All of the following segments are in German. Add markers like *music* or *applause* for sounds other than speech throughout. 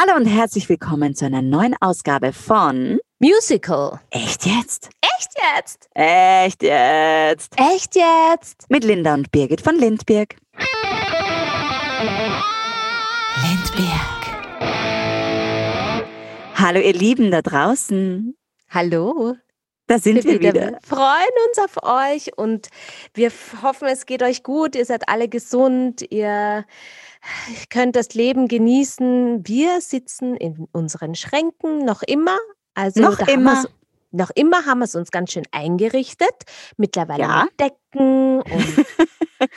Hallo und herzlich willkommen zu einer neuen Ausgabe von Musical. Echt jetzt? Echt jetzt? Echt jetzt? Echt jetzt? Mit Linda und Birgit von Lindberg. Lindberg. Hallo ihr Lieben da draußen. Hallo. Da sind wir wieder. Wir freuen uns auf euch und wir hoffen, es geht euch gut. Ihr seid alle gesund. Ihr könnt das Leben genießen. Wir sitzen in unseren Schränken noch immer. Also Noch immer. noch immer haben wir es uns ganz schön eingerichtet. Mittlerweile Ja. mit Decken und *laughs*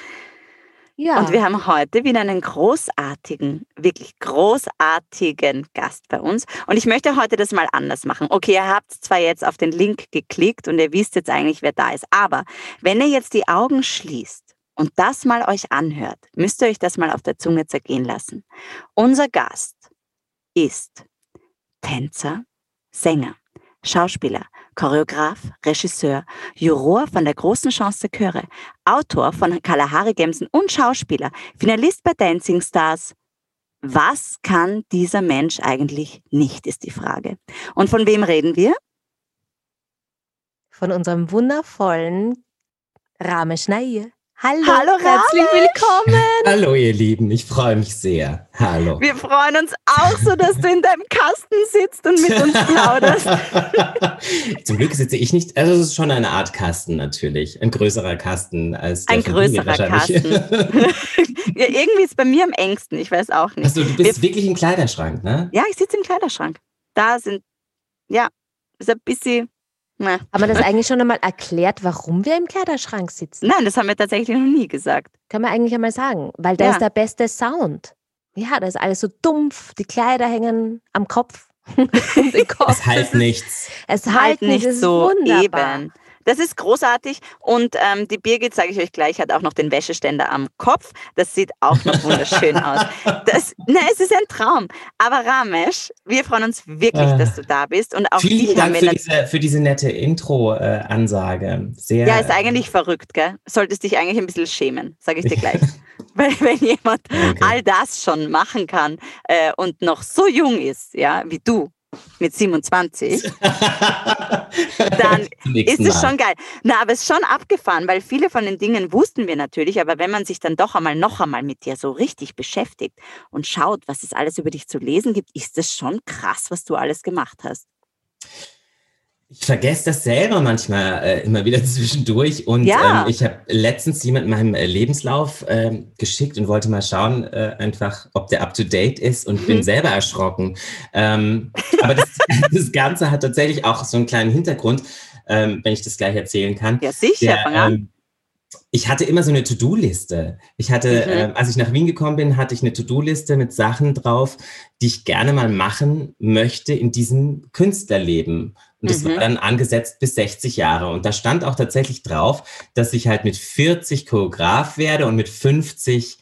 ja. Und wir haben heute wieder einen großartigen, wirklich großartigen Gast bei uns. Und ich möchte heute das mal anders machen. Okay, ihr habt zwar jetzt auf den Link geklickt und ihr wisst jetzt eigentlich, wer da ist. Aber wenn ihr jetzt die Augen schließt und das mal euch anhört, müsst ihr euch das mal auf der Zunge zergehen lassen. Unser Gast ist Tänzer, Sänger, Schauspieler, Choreograf, Regisseur, Juror von der großen Chance der Chöre, Autor von Kalahari Gemsen und Schauspieler, Finalist bei Dancing Stars. Was kann dieser Mensch eigentlich nicht, ist die Frage. Und von wem reden wir? von unserem wundervollen Ramesh Nair. Hallo, Hallo, herzlich willkommen. Hallo ihr Lieben, ich freue mich sehr. Hallo. Wir freuen uns auch so, dass du in deinem Kasten sitzt und mit uns plauderst. *laughs* Zum Glück sitze ich nicht, also es ist schon eine Art Kasten natürlich, ein größerer Kasten als der Ein größerer wahrscheinlich. *laughs* ja, irgendwie ist bei mir am engsten, ich weiß auch nicht. Also du bist wirklich im Kleiderschrank, ne? Ja, ich sitze im Kleiderschrank. Da sind, ja, ist ein bisschen, na. Haben wir das eigentlich schon einmal erklärt, warum wir im Kleiderschrank sitzen? Nein, das haben wir tatsächlich noch nie gesagt. Können wir eigentlich einmal sagen, weil da Ja. ist der beste Sound. Ja, da ist alles so dumpf, die Kleider hängen am Kopf. *laughs* *laughs* um Kopf. Es halt nichts. Es halt halt nicht so wunderbar. eben. Das ist großartig und ähm, die Birgit, sage ich euch gleich, hat auch noch den Wäscheständer am Kopf. Das sieht auch noch wunderschön *laughs* aus. Das, ne, es ist ein Traum. Aber Ramesh, wir freuen uns wirklich, Ah. dass du da bist und auch Vielen Dank für diese, für diese nette Intro-Ansage. Sehr. Ja, ist eigentlich verrückt, gell? Solltest dich eigentlich ein bisschen schämen, sage ich dir gleich. *laughs* *laughs* Weil wenn jemand Danke. all das schon machen kann äh, und noch so jung ist, ja, wie du mit 27, *laughs* dann ist es schon geil. Na, aber es ist schon abgefahren, weil viele von den Dingen wussten wir natürlich, aber wenn man sich dann doch einmal noch einmal mit dir so richtig beschäftigt und schaut, was es alles über dich zu lesen gibt, ist es schon krass, was du alles gemacht hast. Ich vergesse das selber manchmal äh, immer wieder *laughs* zwischendurch. Und Ja. ähm, ich habe letztens jemand meinem äh, Lebenslauf ähm, geschickt und wollte mal schauen, äh, einfach, ob der up to date ist und bin Mhm. selber erschrocken. Ähm, aber das, *laughs* das Ganze hat tatsächlich auch so einen kleinen Hintergrund, ähm, wenn ich das gleich erzählen kann. Ja, sicher, Der, an. ähm, ich hatte immer so eine To-Do-Liste. Ich hatte, Mhm. ähm, als ich nach Wien gekommen bin, hatte ich eine To-Do-Liste mit Sachen drauf, die ich gerne mal machen möchte in diesem Künstlerleben. Und das Mhm. war dann angesetzt bis 60 Jahre. Und da stand auch tatsächlich drauf, dass ich halt mit 40 Choreograf werde und mit 50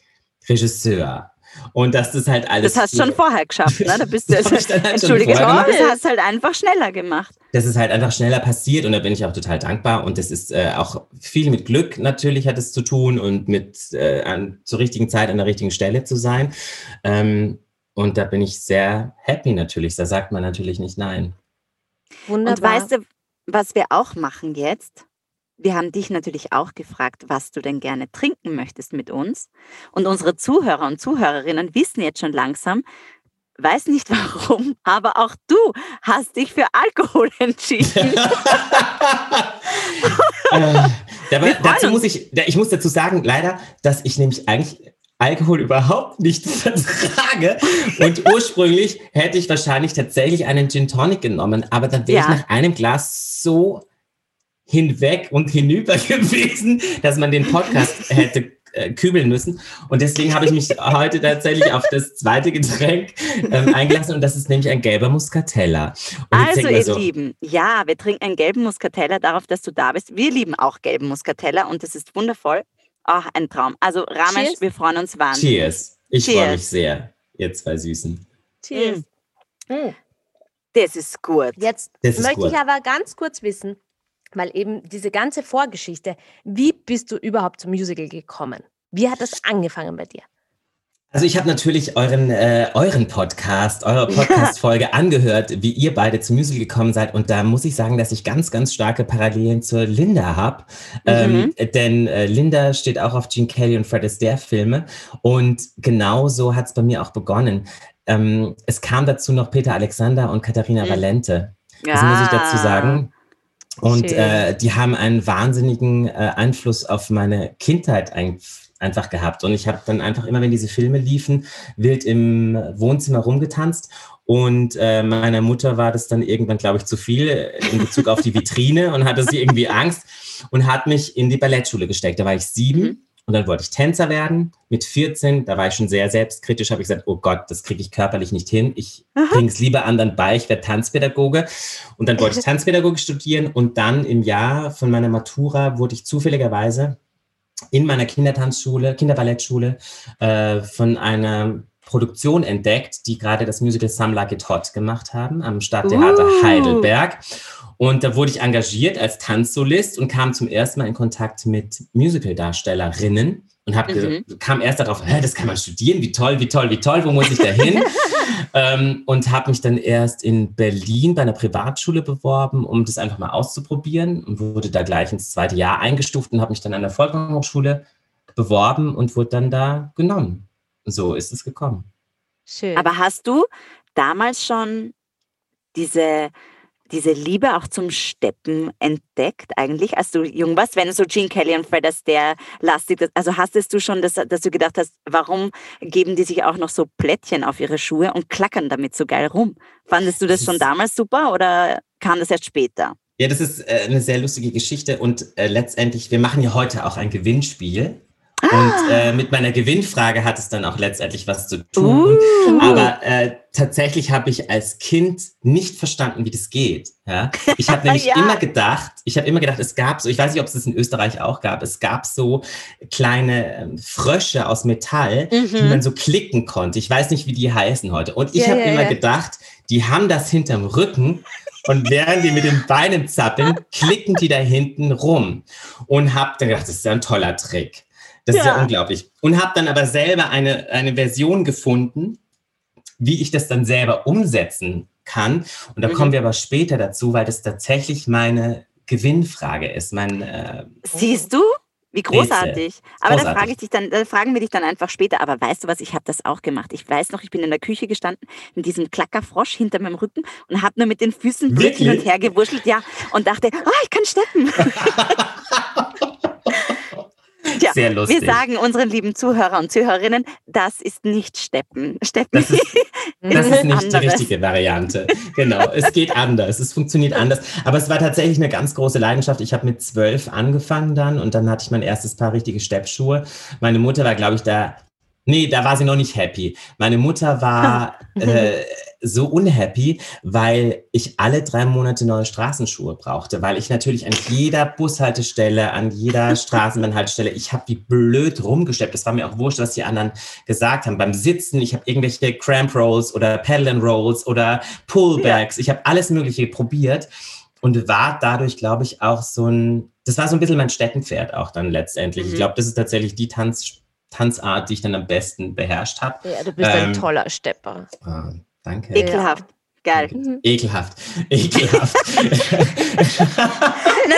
Regisseur. Und dass das halt alles. Das hast du schon vorher geschafft, ne? Da bist du, *laughs* Das halt Entschuldige, vorher das hast halt einfach schneller gemacht. Das ist halt einfach schneller passiert und da bin ich auch total dankbar. Und das ist äh, auch viel mit Glück natürlich hat es zu tun und mit äh, an, zur richtigen Zeit an der richtigen Stelle zu sein. Ähm, und da bin ich sehr happy natürlich. Da sagt man natürlich nicht nein. Wunderbar. Und weißt du, was wir auch machen jetzt? Wir haben dich natürlich auch gefragt, was du denn gerne trinken möchtest mit uns. Und unsere Zuhörer und Zuhörerinnen wissen jetzt schon langsam, weiß nicht *laughs* warum, aber auch du hast dich für Alkohol *laughs* entschieden. *laughs* äh, dabei, dazu muss ich, ich muss dazu sagen, leider, dass ich nämlich eigentlich Alkohol überhaupt nicht *laughs* vertrage. Und ursprünglich hätte ich wahrscheinlich tatsächlich einen Gin Tonic genommen, aber dann wäre Ja. ich nach einem Glas so hinweg und hinüber *laughs* gewesen, dass man den Podcast *laughs* hätte äh, kübeln müssen. Und deswegen habe ich mich heute tatsächlich auf das zweite Getränk ähm, eingelassen und das ist nämlich ein gelber Muscatella. Also, ihr so, Lieben, ja, wir trinken einen gelben Muscatella darauf, dass du da bist. Wir lieben auch gelben Muscatella und das ist wundervoll. Ach, ein Traum. Also, Ramesh, Cheers. wir freuen uns wahnsinnig. Cheers. Ich freue mich sehr, ihr zwei Süßen. Cheers. Mm. Das ist gut. Jetzt Das möchte gut. ich aber ganz kurz wissen, weil eben diese ganze Vorgeschichte, wie bist du überhaupt zum Musical gekommen? Wie hat das angefangen bei dir? Also ich habe natürlich euren, äh, euren Podcast, eure Podcast-Folge angehört, wie ihr beide zum Musical gekommen seid. Und da muss ich sagen, dass ich ganz, ganz starke Parallelen zur Linda habe. Mhm. Ähm, denn äh, Linda steht auch auf Gene Kelly und Fred Astaire-Filme. Und genau so hat es bei mir auch begonnen. Ähm, es kam dazu noch Peter Alexander und Katharina mhm. Valente. Das muss ich dazu sagen. Und äh, die haben einen wahnsinnigen äh, Einfluss auf meine Kindheit eigentlich einfach gehabt. Und ich habe dann einfach immer, wenn diese Filme liefen, wild im Wohnzimmer rumgetanzt. Und äh, meiner Mutter war das dann irgendwann, glaube ich, zu viel in Bezug auf die Vitrine und hatte sie irgendwie Angst und hat mich in die Ballettschule gesteckt. Da war ich sieben. Mhm. Und dann wollte ich Tänzer werden. Mit 14, da war ich schon sehr selbstkritisch, habe ich gesagt, oh Gott, das kriege ich körperlich nicht hin. Ich bringe es lieber anderen bei, ich werde Tanzpädagoge. Und dann wollte ich *laughs* Tanzpädagoge studieren. Und dann im Jahr von meiner Matura wurde ich zufälligerweise in meiner Kindertanzschule, Kinderballettschule, äh, von einer Produktion entdeckt, die gerade das Musical Some Like It Hot gemacht haben am Stadttheater uh. Heidelberg. Und da wurde ich engagiert als Tanzsolist und kam zum ersten Mal in Kontakt mit Musicaldarstellerinnen und hab mhm. kam erst darauf, das kann man studieren, wie toll, wie toll, wie toll, wo muss ich da hin? *laughs* ähm, und habe mich dann erst in Berlin bei einer Privatschule beworben, um das einfach mal auszuprobieren und wurde da gleich ins zweite Jahr eingestuft und habe mich dann an der Volkshochschule beworben und wurde dann da genommen. So ist es gekommen. Schön. Aber hast du damals schon diese diese Liebe auch zum Steppen entdeckt eigentlich, als du jung warst, wenn so Gene Kelly und Fred Astaire lastig, also hastest du schon, dass, dass du gedacht hast, warum geben die sich auch noch so Plättchen auf ihre Schuhe und klackern damit so geil rum? Fandest du das schon damals super oder kam das erst später? Ja, das ist äh, eine sehr lustige Geschichte und äh, letztendlich, wir machen ja heute auch ein Gewinnspiel und ah. äh, mit meiner Gewinnfrage hat es dann auch letztendlich was zu tun. Uh. Aber äh, tatsächlich habe ich als Kind nicht verstanden, wie das geht. Ja? Ich habe *laughs* nämlich ja. immer gedacht, ich habe immer gedacht, es gab so, ich weiß nicht, ob es das in Österreich auch gab, es gab so kleine ähm, Frösche aus Metall, mhm. die man so klicken konnte. Ich weiß nicht, wie die heißen heute. Und ich ja, habe immer gedacht, die haben das hinterm Rücken und während die mit den Beinen zappeln, klicken die da hinten rum. Und habe dann gedacht, das ist ja ein toller Trick. Das ja. ist ja unglaublich. Und habe dann aber selber eine, eine Version gefunden, wie ich das dann selber umsetzen kann. Und da mhm. kommen wir aber später dazu, weil das tatsächlich meine Gewinnfrage ist. Mein, äh, Siehst du? Wie großartig. Aber großartig. da frage ich dich dann, da fragen wir dich dann einfach später. Aber weißt du was, ich habe das auch gemacht. Ich weiß noch, ich bin in der Küche gestanden mit diesem Klackerfrosch hinter meinem Rücken und habe nur mit den Füßen hin und her gewurschtelt, ja, und dachte, oh, ich kann steppen. *laughs* *laughs* Tja, Sehr lustig. Wir sagen unseren lieben Zuhörer und Zuhörerinnen, das ist nicht Steppen. Steppen das ist, *laughs* das ist nicht anderes. die richtige Variante. Genau, es geht anders, es funktioniert anders. Aber es war tatsächlich eine ganz große Leidenschaft. Ich habe mit zwölf angefangen dann und dann hatte ich mein erstes Paar richtige Steppschuhe. Meine Mutter war, glaube ich, da Nee, da war sie noch nicht happy. Meine Mutter war *laughs* äh, so unhappy, weil ich alle drei Monate neue Straßenschuhe brauchte, weil ich natürlich an jeder Bushaltestelle, an jeder *laughs* Straßenbahnhaltestelle, ich habe wie blöd rumgesteppt. Das war mir auch wurscht, was die anderen gesagt haben. Beim Sitzen, ich habe irgendwelche Cramp Rolls oder Paddle Rolls oder Pullbacks. Ja. Ich habe alles Mögliche probiert und war dadurch, glaube ich, auch so ein, das war so ein bisschen mein Steckenpferd auch dann letztendlich. Mhm. Ich glaube, das ist tatsächlich die Tanz Tanzart, die ich dann am besten beherrscht habe. Ja, du bist ähm, ein toller Stepper. Ah, danke. Ekelhaft. Geil. Mhm. Ekelhaft. *laughs* Ekelhaft. *laughs* das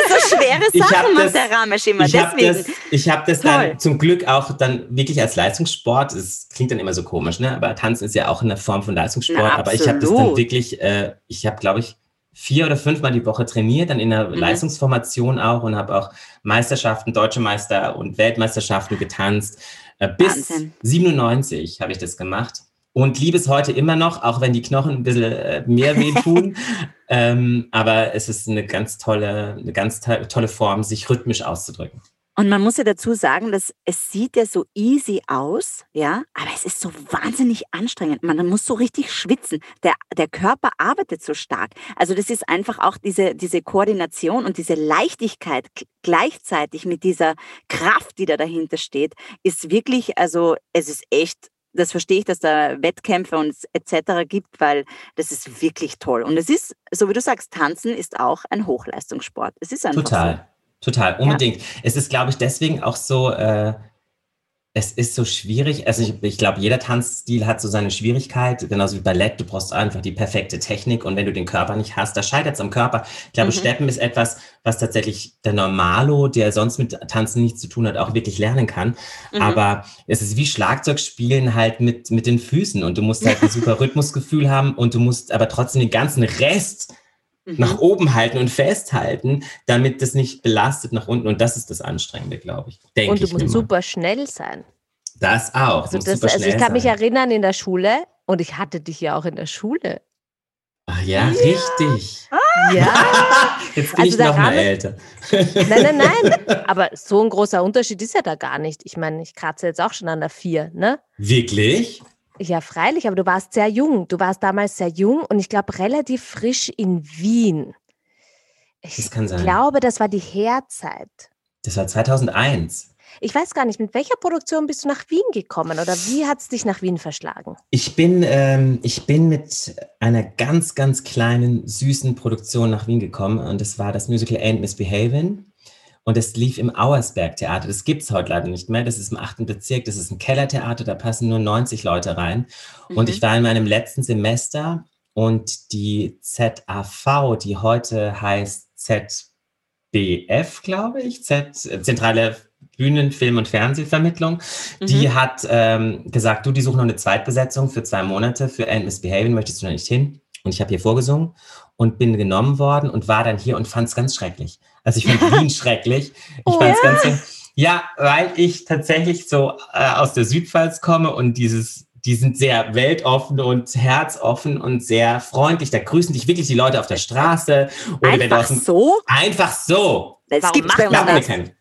so schwere Sachen macht der Ramesh immer. Ich habe das, ich hab das dann zum Glück auch dann wirklich als Leistungssport. Es klingt dann immer so komisch, ne? aber Tanzen ist ja auch eine Form von Leistungssport. Na, aber ich habe das dann wirklich, äh, ich habe, glaube ich, vier oder fünfmal die Woche trainiert, dann in der mhm. Leistungsformation auch und habe auch Meisterschaften, deutsche Meister und Weltmeisterschaften getanzt. Äh, bis Wahnsinn. 97 habe ich das gemacht und liebe es heute immer noch, auch wenn die Knochen ein bisschen äh, mehr wehtun. *laughs* ähm, aber es ist eine ganz tolle, eine ganz tolle Form, sich rhythmisch auszudrücken. Und man muss ja dazu sagen, dass es sieht ja so easy aus, ja, aber es ist so wahnsinnig anstrengend. Man muss so richtig schwitzen. Der, der Körper arbeitet so stark. Also das ist einfach auch diese, diese Koordination und diese Leichtigkeit gleichzeitig mit dieser Kraft, die da dahinter steht, ist wirklich, also es ist echt das verstehe ich, dass da Wettkämpfe und etc. gibt, weil das ist wirklich toll. Und es ist, so wie du sagst, Tanzen ist auch ein Hochleistungssport. Es ist einfach Total. So. Total, unbedingt. Ja. Es ist, glaube ich, deswegen auch so, äh, es ist so schwierig. Also ich, ich glaube, jeder Tanzstil hat so seine Schwierigkeit. Genauso wie Ballett. Du brauchst einfach die perfekte Technik. Und wenn du den Körper nicht hast, da scheitert es am Körper. Ich glaube, mhm. Steppen ist etwas, was tatsächlich der Normalo, der sonst mit Tanzen nichts zu tun hat, auch wirklich lernen kann. Mhm. Aber es ist wie Schlagzeugspielen halt mit, mit den Füßen. Und du musst halt ein *laughs* super Rhythmusgefühl haben. Und du musst aber trotzdem den ganzen Rest mhm. nach oben halten und festhalten, damit das nicht belastet nach unten. Und das ist das Anstrengende, glaube ich. Denke und du musst super schnell sein. Das auch. Also, das, also ich kann sein. mich erinnern in der Schule und ich hatte dich ja auch in der Schule. Ach ja, ja. richtig. Ja. *laughs* Jetzt bin also ich noch mal älter. Nein, nein, nein. *laughs* Aber so ein großer Unterschied ist ja da gar nicht. Ich meine, ich kratze jetzt auch schon an der Vier, ne? Wirklich? Ja, freilich, aber du warst sehr jung. Du warst damals sehr jung und ich glaube relativ frisch in Wien. Ich das kann sein. glaube, das war die Herzeit. Das war 2001. Ich weiß gar nicht, mit welcher Produktion bist du nach Wien gekommen oder wie hat es dich nach Wien verschlagen? Ich bin, ähm, ich bin mit einer ganz, ganz kleinen, süßen Produktion nach Wien gekommen und das war das Musical Ain't Misbehaving. Und es lief im Auersberg-Theater. Das gibt es heute leider nicht mehr. Das ist im achten Bezirk. Das ist ein Kellertheater. Da passen nur 90 Leute rein. Mhm. Und ich war in meinem letzten Semester und die ZAV, die heute heißt ZBF, glaube ich, Z, Zentrale Bühnen-, Film- und Fernsehvermittlung, mhm. die hat ähm, gesagt, du, die suchen noch eine Zweitbesetzung für zwei Monate für End Misbehaving, möchtest du da nicht hin? Und ich habe hier vorgesungen und bin genommen worden und war dann hier und fand es ganz schrecklich. Also ich fand Wien *laughs* schrecklich. Ich oh, fand es ja? ganz... Ja, weil ich tatsächlich so äh, aus der Südpfalz komme und dieses die sind sehr weltoffen und herzoffen und sehr freundlich. Da grüßen dich wirklich die Leute auf der Straße. Oder einfach wenn so? Einfach so. Das Warum gibt's bei uns das.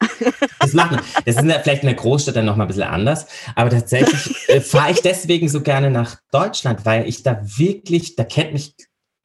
Das macht man. Das ist vielleicht in der Großstadt dann nochmal ein bisschen anders. Aber tatsächlich äh, fahre ich deswegen so gerne nach Deutschland, weil ich da wirklich, da kennt mich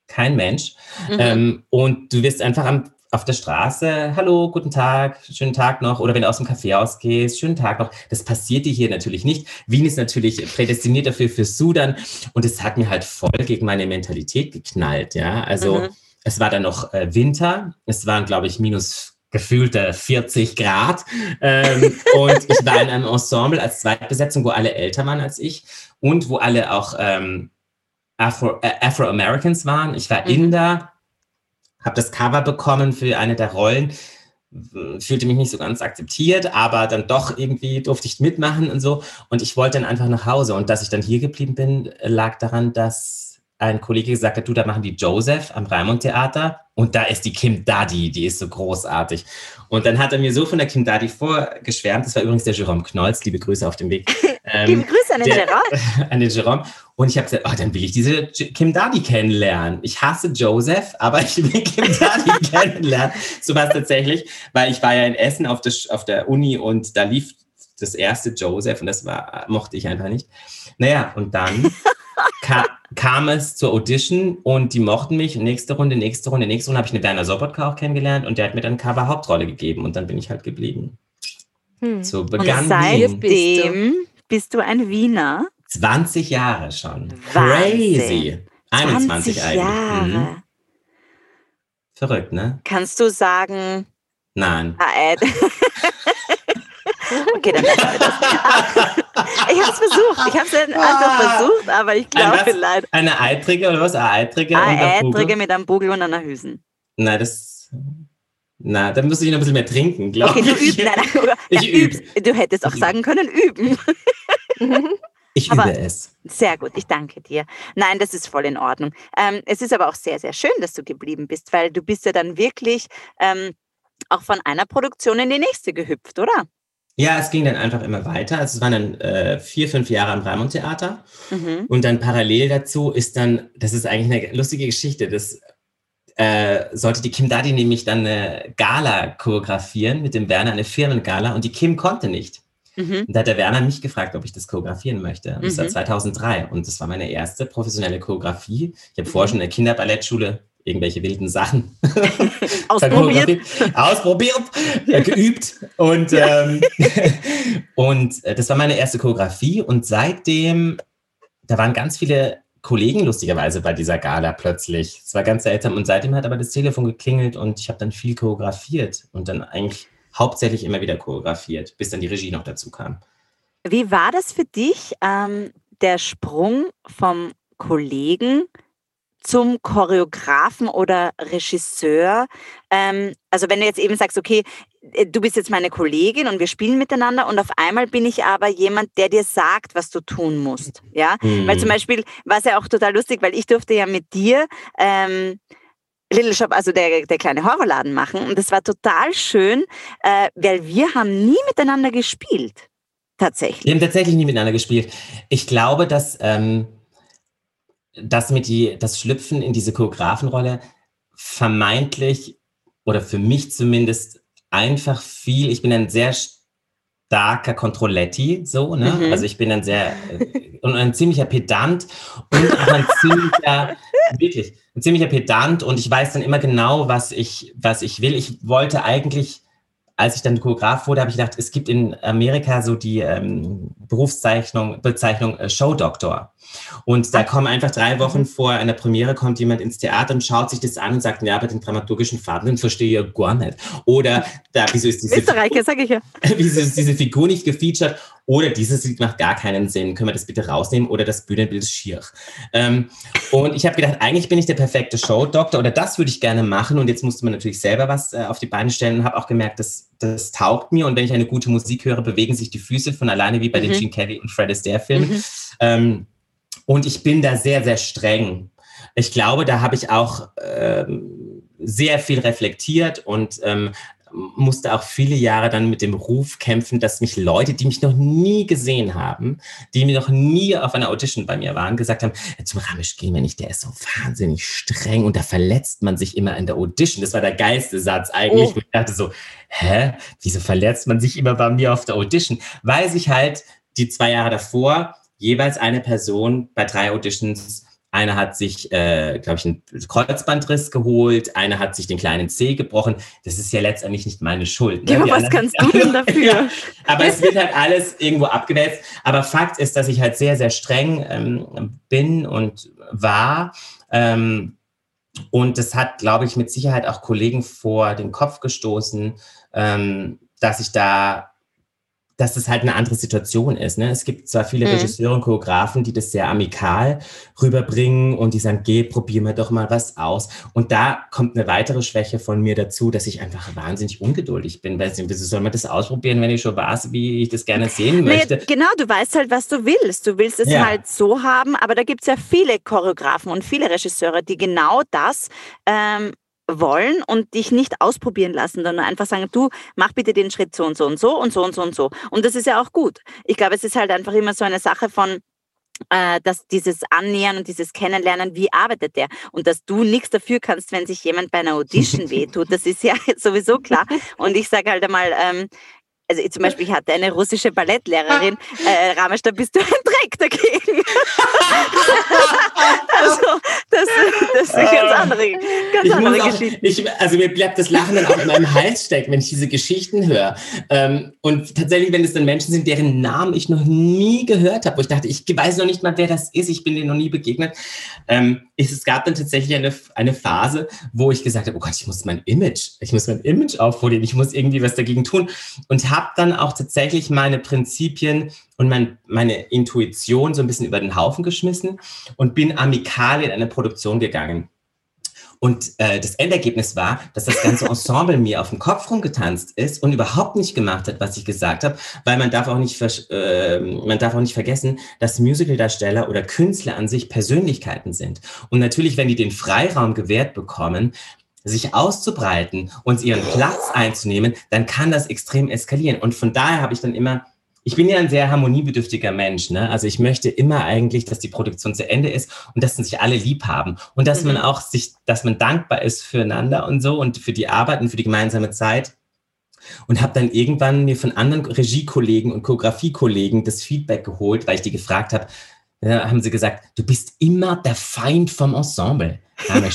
kein Mensch. Mhm. Ähm, und du wirst einfach am auf der Straße, hallo, guten Tag, schönen Tag noch. Oder wenn du aus dem Café ausgehst, schönen Tag noch. Das passiert dir hier natürlich nicht. Wien ist natürlich prädestiniert dafür für Sudan. Und es hat mir halt voll gegen meine Mentalität geknallt. Ja, also mhm. es war dann noch äh, Winter. Es waren, glaube ich, minus gefühlte 40 Grad. Ähm, *laughs* und ich war in einem Ensemble als Zweitbesetzung, wo alle älter waren als ich und wo alle auch ähm, Afro, äh, Afro-Americans waren. Ich war mhm. Inder habe das Cover bekommen für eine der Rollen, fühlte mich nicht so ganz akzeptiert, aber dann doch irgendwie durfte ich mitmachen und so. Und ich wollte dann einfach nach Hause. Und dass ich dann hier geblieben bin, lag daran, dass ein Kollege gesagt hat, du, da machen die Joseph am Raimund Theater und da ist die Kim Daddy, die ist so großartig. Und dann hat er mir so von der Kim Daddy vorgeschwärmt, das war übrigens der Jerome Knolz, liebe Grüße auf dem Weg. Ähm, *laughs* liebe Grüße an den der, Jerome. *laughs* An den Jerome. Und ich habe gesagt, oh, dann will ich diese Kim Daddy kennenlernen. Ich hasse Joseph, aber ich will *laughs* Kim Daddy kennenlernen. So war es tatsächlich, weil ich war ja in Essen auf der, auf der Uni und da lief das erste Joseph und das war, mochte ich einfach nicht. Naja, und dann ka kam es zur Audition und die mochten mich. Nächste Runde, nächste Runde, nächste Runde habe ich eine Werner Sobotka auch kennengelernt und der hat mir dann Cover-Hauptrolle gegeben und dann bin ich halt geblieben. Hm. So begann und seitdem Wien. bist du ein Wiener? 20 Jahre schon. Wahnsinn. Crazy. 21 eigentlich. Jahre. Mhm. Verrückt, ne? Kannst du sagen? Nein. *laughs* Okay, dann lassen wir das. *laughs* Ich habe es versucht. Ich habe es einfach ah. versucht, aber ich glaube ein leider. Eine Eitrige oder was? Eine Eitrige? Eine Eitrige mit einem Bugel und einer Hüsen. Nein, das. Na, dann müsste ich noch ein bisschen mehr trinken, glaube okay, ich. Du übst, nein, nein, *laughs* ich ja, üb. Du hättest auch sagen können, üben. *laughs* Ich aber übe es. Sehr gut, ich danke dir. Nein, das ist voll in Ordnung. Ähm, es ist aber auch sehr, sehr schön, dass du geblieben bist, weil du bist ja dann wirklich ähm, auch von einer Produktion in die nächste gehüpft, oder? Ja, es ging dann einfach immer weiter. Also es waren dann äh, vier, fünf Jahre am Raimund Theater. Mhm. Und dann parallel dazu ist dann, das ist eigentlich eine lustige Geschichte, das äh, sollte die Kim Daddy nämlich dann eine Gala choreografieren mit dem Werner, eine Firmengala und die Kim konnte nicht. Mhm. Und da hat der Werner mich gefragt, ob ich das choreografieren möchte. Und das war 2003 mhm. und das war meine erste professionelle Choreografie. Ich habe vorher schon in der Kinderballettschule irgendwelche wilden Sachen. *laughs* Ausprobiert, ausprobiert, ja, geübt. Und ähm, *laughs* und äh, das war meine erste Choreografie. Und seitdem da waren ganz viele Kollegen lustigerweise bei dieser Gala plötzlich. Es war ganz seltsam. Und seitdem hat aber das Telefon geklingelt und ich habe dann viel choreografiert und dann eigentlich hauptsächlich immer wieder choreografiert, bis dann die Regie noch dazu kam. Wie war das für dich, ähm, der Sprung vom Kollegen zum Choreografen oder Regisseur? Ähm, also wenn du jetzt eben sagst, okay, äh, du bist jetzt meine Kollegin und wir spielen miteinander und auf einmal bin ich aber jemand, der dir sagt, was du tun musst. Ja, mhm. weil zum Beispiel war es ja auch total lustig, weil ich durfte ja mit dir ähm, Little Shop, also der, der kleine Horrorladen machen und das war total schön, äh, weil wir haben nie miteinander gespielt. Tatsächlich. Wir haben tatsächlich nie miteinander gespielt. Ich glaube, dass ähm, dass mit die, das Schlüpfen in diese Choreografenrolle vermeintlich oder für mich zumindest einfach viel, ich bin ein sehr starker Controletti, so, ne? Mhm. Also ich bin ein sehr, äh, und ein ziemlicher Pedant und auch ein ziemlicher, wirklich, ein ziemlicher Pedant und ich weiß dann immer genau, was ich, was ich will. Ich wollte eigentlich als ich dann Choreograf wurde, habe ich gedacht, es gibt in Amerika so die ähm, Berufszeichnung, Bezeichnung äh, Showdoktor. Und da kommen einfach drei Wochen vor einer Premiere, kommt jemand ins Theater und schaut sich das an und sagt, ja, aber den dramaturgischen Faden den verstehe ich gar nicht. Oder da, wieso ist diese Österreicher, sag ich ja. *laughs* wieso ist diese Figur nicht gefeatured? Oder dieses Lied macht gar keinen Sinn. Können wir das bitte rausnehmen? Oder das Bühnenbild ist schier. Ähm, und ich habe gedacht, eigentlich bin ich der perfekte Showdoktor oder das würde ich gerne machen. Und jetzt musste man natürlich selber was äh, auf die Beine stellen und habe auch gemerkt, dass das taugt mir. Und wenn ich eine gute Musik höre, bewegen sich die Füße von alleine wie bei mhm. den Gene Kelly und Fred Astaire-Filmen. Mhm. Ähm, und ich bin da sehr, sehr streng. Ich glaube, da habe ich auch ähm, sehr viel reflektiert und ähm, musste auch viele Jahre dann mit dem Ruf kämpfen, dass mich Leute, die mich noch nie gesehen haben, die mir noch nie auf einer Audition bei mir waren, gesagt haben, zum Ramesh gehen wir nicht, der ist so wahnsinnig streng und da verletzt man sich immer in der Audition. Das war der geilste Satz eigentlich. Oh. Ich dachte so, hä, wieso verletzt man sich immer bei mir auf der Audition? Weil sich halt die zwei Jahre davor jeweils eine Person bei drei Auditions einer hat sich, äh, glaube ich, einen Kreuzbandriss geholt, einer hat sich den kleinen Zeh gebrochen. Das ist ja letztendlich nicht meine Schuld. Ne? Ja, aber was kannst du denn dafür? *laughs* ja, aber es wird halt alles irgendwo abgewälzt. Aber Fakt ist, dass ich halt sehr, sehr streng ähm, bin und war. Ähm, und das hat, glaube ich, mit Sicherheit auch Kollegen vor den Kopf gestoßen, ähm, dass ich da dass das halt eine andere Situation ist. Ne? Es gibt zwar viele mhm. Regisseure und Choreografen, die das sehr amikal rüberbringen und die sagen, geh, probier mal doch mal was aus. Und da kommt eine weitere Schwäche von mir dazu, dass ich einfach wahnsinnig ungeduldig bin. Weil wieso soll man das ausprobieren, wenn ich schon weiß, wie ich das gerne sehen möchte? Nee, genau, du weißt halt, was du willst. Du willst es ja. halt so haben, aber da gibt es ja viele Choreografen und viele Regisseure, die genau das ähm, wollen und dich nicht ausprobieren lassen, sondern einfach sagen, du mach bitte den Schritt so und so und so und so und so und so. Und das ist ja auch gut. Ich glaube, es ist halt einfach immer so eine Sache von, äh, dass dieses Annähern und dieses Kennenlernen, wie arbeitet der? Und dass du nichts dafür kannst, wenn sich jemand bei einer Audition *laughs* wehtut, das ist ja *laughs* sowieso klar. Und ich sage halt einmal, ähm, also ich zum Beispiel, ich hatte eine russische Ballettlehrerin, äh, Ramesh, da bist du ein Dreck dagegen. *laughs* also das, das ist eine ganz andere, ganz andere auch, Geschichte. Ich, also mir bleibt das Lachen dann auch in meinem Hals stecken, wenn ich diese Geschichten höre. Ähm, und tatsächlich, wenn es dann Menschen sind, deren Namen ich noch nie gehört habe, wo ich dachte, ich weiß noch nicht mal, wer das ist, ich bin denen noch nie begegnet. Ähm, es gab dann tatsächlich eine, eine Phase, wo ich gesagt habe, oh Gott, ich muss mein Image, ich muss mein Image aufholen, ich muss irgendwie was dagegen tun. Und habe dann auch tatsächlich meine Prinzipien und mein, meine Intuition so ein bisschen über den Haufen geschmissen und bin amikal in eine Produktion gegangen. Und äh, das Endergebnis war, dass das ganze *laughs* Ensemble mir auf dem Kopf rumgetanzt ist und überhaupt nicht gemacht hat, was ich gesagt habe, weil man darf auch nicht, äh, man darf auch nicht vergessen, dass Musicaldarsteller oder Künstler an sich Persönlichkeiten sind. Und natürlich, wenn die den Freiraum gewährt bekommen, sich auszubreiten und ihren Platz einzunehmen, dann kann das extrem eskalieren. Und von daher habe ich dann immer ich bin ja ein sehr harmoniebedürftiger Mensch. Ne? Also ich möchte immer eigentlich, dass die Produktion zu Ende ist und dass sich alle lieb haben und dass mhm. man auch sich, dass man dankbar ist füreinander und so und für die Arbeit und für die gemeinsame Zeit. Und habe dann irgendwann mir von anderen Regiekollegen und Choreografiekollegen das Feedback geholt, weil ich die gefragt habe, da haben sie gesagt, du bist immer der Feind vom Ensemble.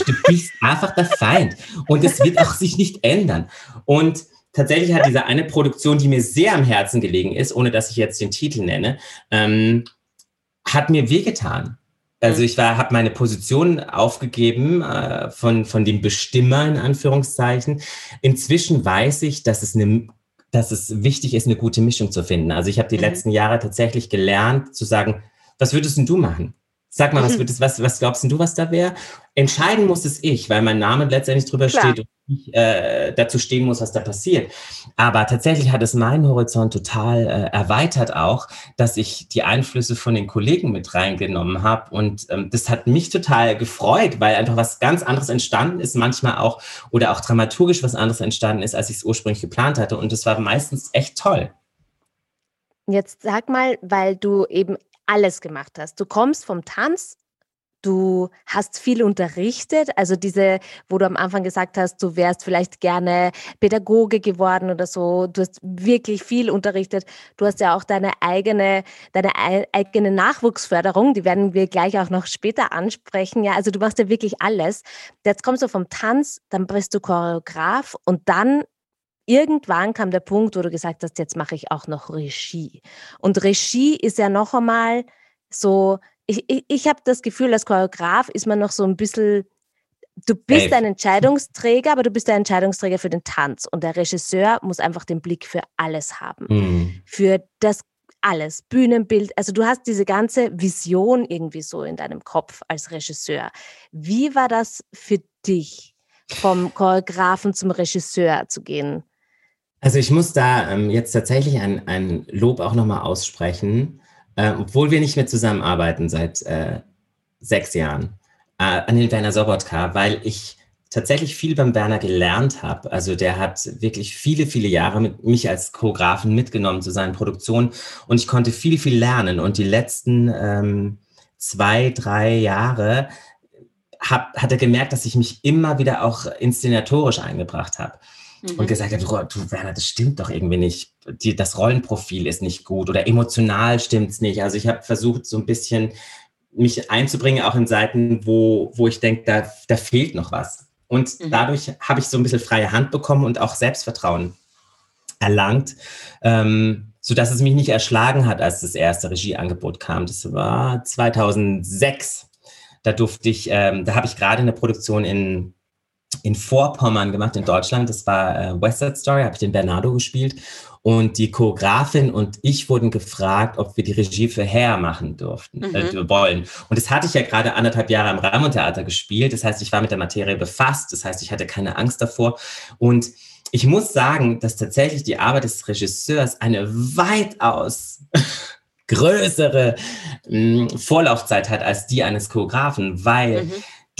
Du bist einfach der Feind. Und es wird auch sich nicht ändern. Und tatsächlich hat diese eine Produktion, die mir sehr am Herzen gelegen ist, ohne dass ich jetzt den Titel nenne, ähm, hat mir wehgetan. Also mhm. ich habe meine Position aufgegeben äh, von, von dem Bestimmer in Anführungszeichen. Inzwischen weiß ich, dass es eine dass es wichtig ist, eine gute Mischung zu finden. Also ich habe die mhm. letzten Jahre tatsächlich gelernt zu sagen, was würdest denn du machen? Sag mal, was, würdest, was, was glaubst du, was da wäre? Entscheiden muss es ich, weil mein Name letztendlich drüber Klar. steht und ich äh, dazu stehen muss, was da passiert. Aber tatsächlich hat es meinen Horizont total äh, erweitert auch, dass ich die Einflüsse von den Kollegen mit reingenommen habe. Und ähm, das hat mich total gefreut, weil einfach was ganz anderes entstanden ist, manchmal auch oder auch dramaturgisch was anderes entstanden ist, als ich es ursprünglich geplant hatte. Und das war meistens echt toll. Jetzt sag mal, weil du eben alles gemacht hast. Du kommst vom Tanz, du hast viel unterrichtet, also diese, wo du am Anfang gesagt hast, du wärst vielleicht gerne Pädagoge geworden oder so, du hast wirklich viel unterrichtet. Du hast ja auch deine eigene, deine eigene Nachwuchsförderung, die werden wir gleich auch noch später ansprechen. Ja, also du machst ja wirklich alles. Jetzt kommst du vom Tanz, dann bist du Choreograf und dann irgendwann kam der Punkt, wo du gesagt hast, jetzt mache ich auch noch Regie. Und Regie ist ja noch einmal so, ich, ich, ich habe das Gefühl, als Choreograf ist man noch so ein bisschen, du bist hey. ein Entscheidungsträger, aber du bist der Entscheidungsträger für den Tanz. Und der Regisseur muss einfach den Blick für alles haben. Mhm. Für das alles, Bühnenbild. Also du hast diese ganze Vision irgendwie so in deinem Kopf als Regisseur. Wie war das für dich, vom Choreografen zum Regisseur zu gehen? Also ich muss da ähm, jetzt tatsächlich ein, ein Lob auch nochmal aussprechen, äh, obwohl wir nicht mehr zusammenarbeiten seit äh, sechs Jahren, äh, an den Werner Sobotka, weil ich tatsächlich viel beim Werner gelernt habe. Also der hat wirklich viele, viele Jahre mit mich als Choreografen mitgenommen zu seinen Produktionen und ich konnte viel, viel lernen. Und die letzten ähm, zwei, drei Jahre hab, hat er gemerkt, dass ich mich immer wieder auch inszenatorisch eingebracht habe mhm. und gesagt hat, du Werner, das stimmt doch irgendwie nicht. Die, das Rollenprofil ist nicht gut oder emotional stimmt es nicht. Also ich habe versucht, so ein bisschen mich einzubringen, auch in Seiten, wo, wo ich denke, da, da fehlt noch was. Und mhm. dadurch habe ich so ein bisschen freie Hand bekommen und auch Selbstvertrauen erlangt, ähm, sodass es mich nicht erschlagen hat, als das erste Regieangebot kam. Das war 2006. Da durfte ich, ähm, da habe ich gerade eine Produktion in in Vorpommern gemacht, in Deutschland. Das war äh, West Side Story, habe ich den Bernardo gespielt. Und die Choreografin und ich wurden gefragt, ob wir die Regie für Hair machen durften, äh, mhm. äh, wollen. Und das hatte ich ja gerade anderthalb Jahre am Raimund Theater gespielt. Das heißt, ich war mit der Materie befasst. Das heißt, ich hatte keine Angst davor. Und ich muss sagen, dass tatsächlich die Arbeit des Regisseurs eine weitaus *laughs* größere mh, hm, Vorlaufzeit hat als die eines Choreografen, weil mhm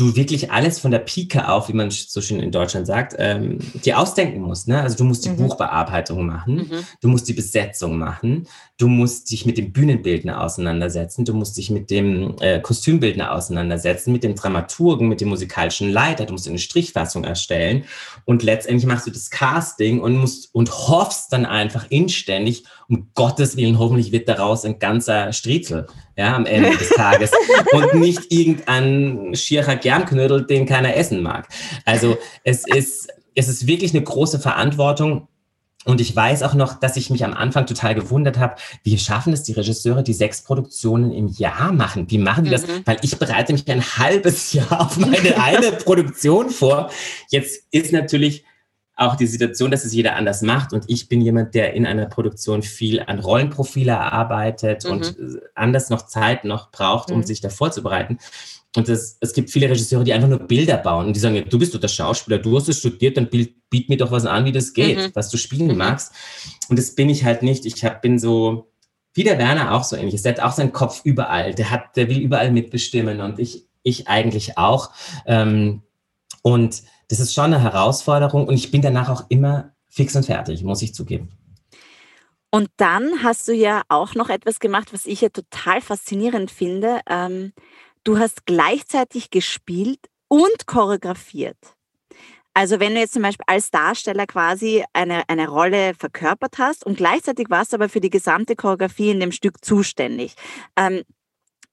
du wirklich alles von der Pike auf, wie man so schön in Deutschland sagt, ähm, dir ausdenken musst. Ne? Also du musst die mhm. Buchbearbeitung machen, mhm. du musst die Besetzung machen, du musst dich mit dem Bühnenbildner auseinandersetzen, du musst dich mit dem äh, Kostümbildner auseinandersetzen, mit dem Dramaturgen, mit dem musikalischen Leiter, du musst eine Strichfassung erstellen und letztendlich machst du das Casting und musst und hoffst dann einfach inständig, um Gottes Willen, hoffentlich wird daraus ein ganzer Striezel ja, am Ende des *laughs* Tages und nicht irgendein schierer Germknödel, den keiner essen mag. Also es ist, es ist wirklich eine große Verantwortung. Und ich weiß auch noch, dass ich mich am Anfang total gewundert habe, wie schaffen es die Regisseure, die sechs Produktionen im Jahr machen? Wie machen die das? Mhm. Weil ich bereite mich ein halbes *laughs* Jahr auf meine *laughs* eine Produktion vor. Jetzt ist natürlich auch die Situation, dass es jeder anders macht. Und ich bin jemand, der in einer Produktion viel an Rollenprofile arbeitet mhm. und anders noch Zeit noch braucht, um mhm. sich da vorzubereiten. Und das, es gibt viele Regisseure, die einfach nur Bilder bauen und die sagen, ja, du bist doch der Schauspieler, du hast es studiert, dann biet, biet mir doch was an, wie das geht, mhm. was du spielen mhm. magst. Und das bin ich halt nicht. Ich hab, bin so, wie der Werner auch so ähnlich Der hat auch seinen Kopf überall. Der hat, der will überall mitbestimmen und ich, ich eigentlich auch. Ähm, und das ist schon eine Herausforderung und ich bin danach auch immer fix und fertig, muss ich zugeben. Und dann hast du ja auch noch etwas gemacht, was ich ja total faszinierend finde. Ähm, du hast gleichzeitig gespielt und choreografiert. Also wenn du jetzt zum Beispiel als Darsteller quasi eine, eine Rolle verkörpert hast und gleichzeitig warst du aber für die gesamte Choreografie in dem Stück zuständig. Ähm,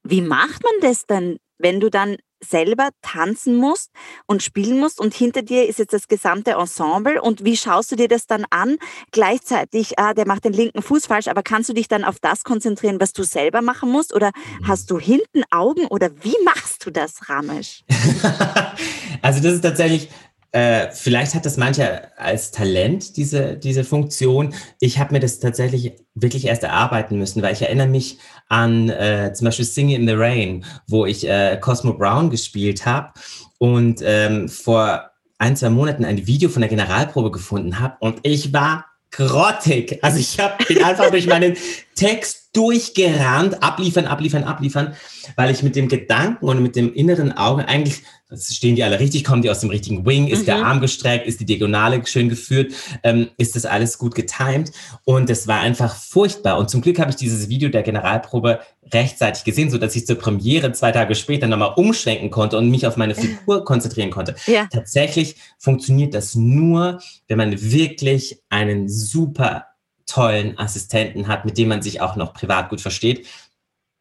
wie macht man das dann, wenn du dann selber tanzen musst und spielen musst und hinter dir ist jetzt das gesamte Ensemble und wie schaust du dir das dann an? Gleichzeitig, ah, der macht den linken Fuß falsch, aber kannst du dich dann auf das konzentrieren, was du selber machen musst oder mhm. hast du hinten Augen oder wie machst du das, Ramesh? *laughs* also das ist tatsächlich äh, vielleicht hat das mancher als Talent, diese, diese Funktion. Ich habe mir das tatsächlich wirklich erst erarbeiten müssen, weil ich erinnere mich an äh, zum Beispiel Singing in the Rain, wo ich äh, Cosmo Brown gespielt habe und ähm, vor ein, zwei Monaten ein Video von der Generalprobe gefunden habe und ich war grottig. Also ich hab, bin einfach durch meinen Text durchgerannt, abliefern, abliefern, abliefern, weil ich mit dem Gedanken und mit dem inneren Auge eigentlich stehen die alle richtig, kommen die aus dem richtigen Wing, ist mhm. der Arm gestreckt, ist die Diagonale schön geführt, ähm, ist das alles gut getimed und es war einfach furchtbar und zum Glück habe ich dieses Video der Generalprobe rechtzeitig gesehen, so dass ich zur Premiere zwei Tage später nochmal umschwenken konnte und mich auf meine Figur konzentrieren konnte. Ja. Tatsächlich funktioniert das nur, wenn man wirklich einen super tollen Assistenten hat, mit dem man sich auch noch privat gut versteht.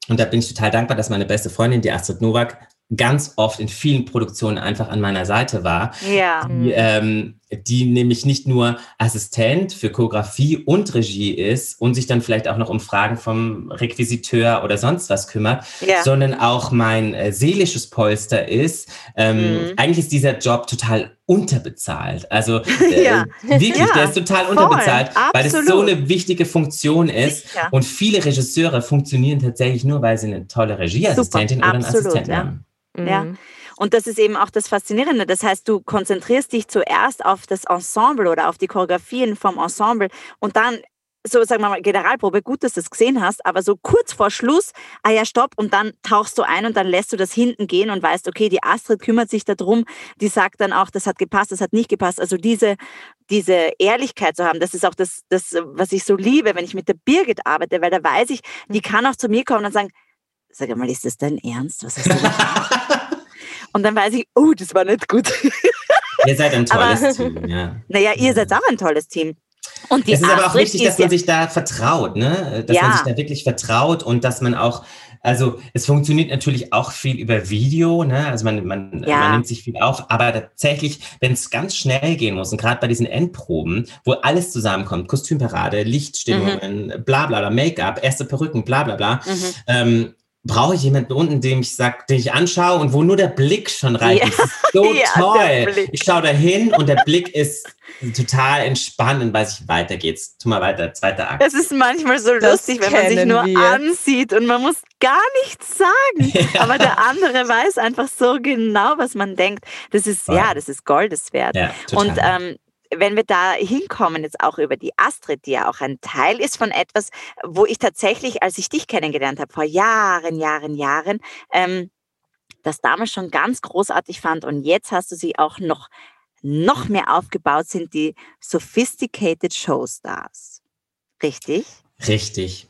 Und da bin ich total dankbar, dass meine beste Freundin, die Astrid Nowak, ganz oft in vielen Produktionen einfach an meiner Seite war. Ja. Die, ähm, die nämlich nicht nur Assistent für Choreografie und Regie ist und sich dann vielleicht auch noch um Fragen vom Requisiteur oder sonst was kümmert, ja. sondern auch mein äh, seelisches Polster ist. Ähm, mhm. Eigentlich ist dieser Job total unterbezahlt. Also *laughs* äh, ja. wirklich, ja, der ist total voll, unterbezahlt, absolut. weil es so eine wichtige Funktion ist. Sicher. Und viele Regisseure funktionieren tatsächlich nur, weil sie eine tolle Regieassistentin Super, oder einen absolut, Assistenten haben. Mhm. Ja. Und das ist eben auch das Faszinierende. Das heißt, du konzentrierst dich zuerst auf das Ensemble oder auf die Choreografien vom Ensemble und dann so sagen wir mal Generalprobe, gut, dass du es gesehen hast, aber so kurz vor Schluss, ah ja, stopp, und dann tauchst du ein und dann lässt du das hinten gehen und weißt, okay, die Astrid kümmert sich darum, die sagt dann auch, das hat gepasst, das hat nicht gepasst. Also diese, diese Ehrlichkeit zu haben, das ist auch das, das, was ich so liebe, wenn ich mit der Birgit arbeite, weil da weiß ich, die kann auch zu mir kommen und sagen, sag mal, ist das dein Ernst? Was hast du gemacht? und dann weiß ich, oh, das war nicht gut. ihr seid ein tolles aber, Team, ja. Naja, ihr seid auch ein tolles Team. Und die es ist Astrid aber auch wichtig, dass man sich da vertraut, ne? Dass ja. man sich da wirklich vertraut und dass man auch, also es funktioniert natürlich auch viel über Video, ne? Also man, man, ja. man nimmt sich viel auf, aber tatsächlich, wenn es ganz schnell gehen muss und gerade bei diesen Endproben, wo alles zusammenkommt, Kostümparade, Lichtstimmungen, mhm. bla bla bla, Make-up, erste Perücken, bla bla bla, mhm. ähm, brauche ich jemanden unten, dem ich sag, den ich anschaue und wo nur der Blick schon reicht. Ja. Das ist so *laughs* ja, toll. Ich schaue da hin und der Blick ist total entspannt und weiß ich, weiter geht's. Tu mal weiter, zweiter Akt. Es ist manchmal so das lustig, wenn man sich nur wir. ansieht und man muss gar nichts sagen. *laughs* Ja. Aber der andere weiß einfach so genau, was man denkt. Das ist, Voll. ja, das ist Goldes wert. Ja, und ähm, wenn wir da hinkommen, jetzt auch über die Astrid, die ja auch ein Teil ist von etwas, wo ich tatsächlich, als ich dich kennengelernt habe, vor Jahren, Jahren, Jahren, ähm, das damals schon ganz großartig fand und jetzt hast du sie auch noch, noch mehr aufgebaut, sind die Sophisticated Showstars. Richtig? Richtig.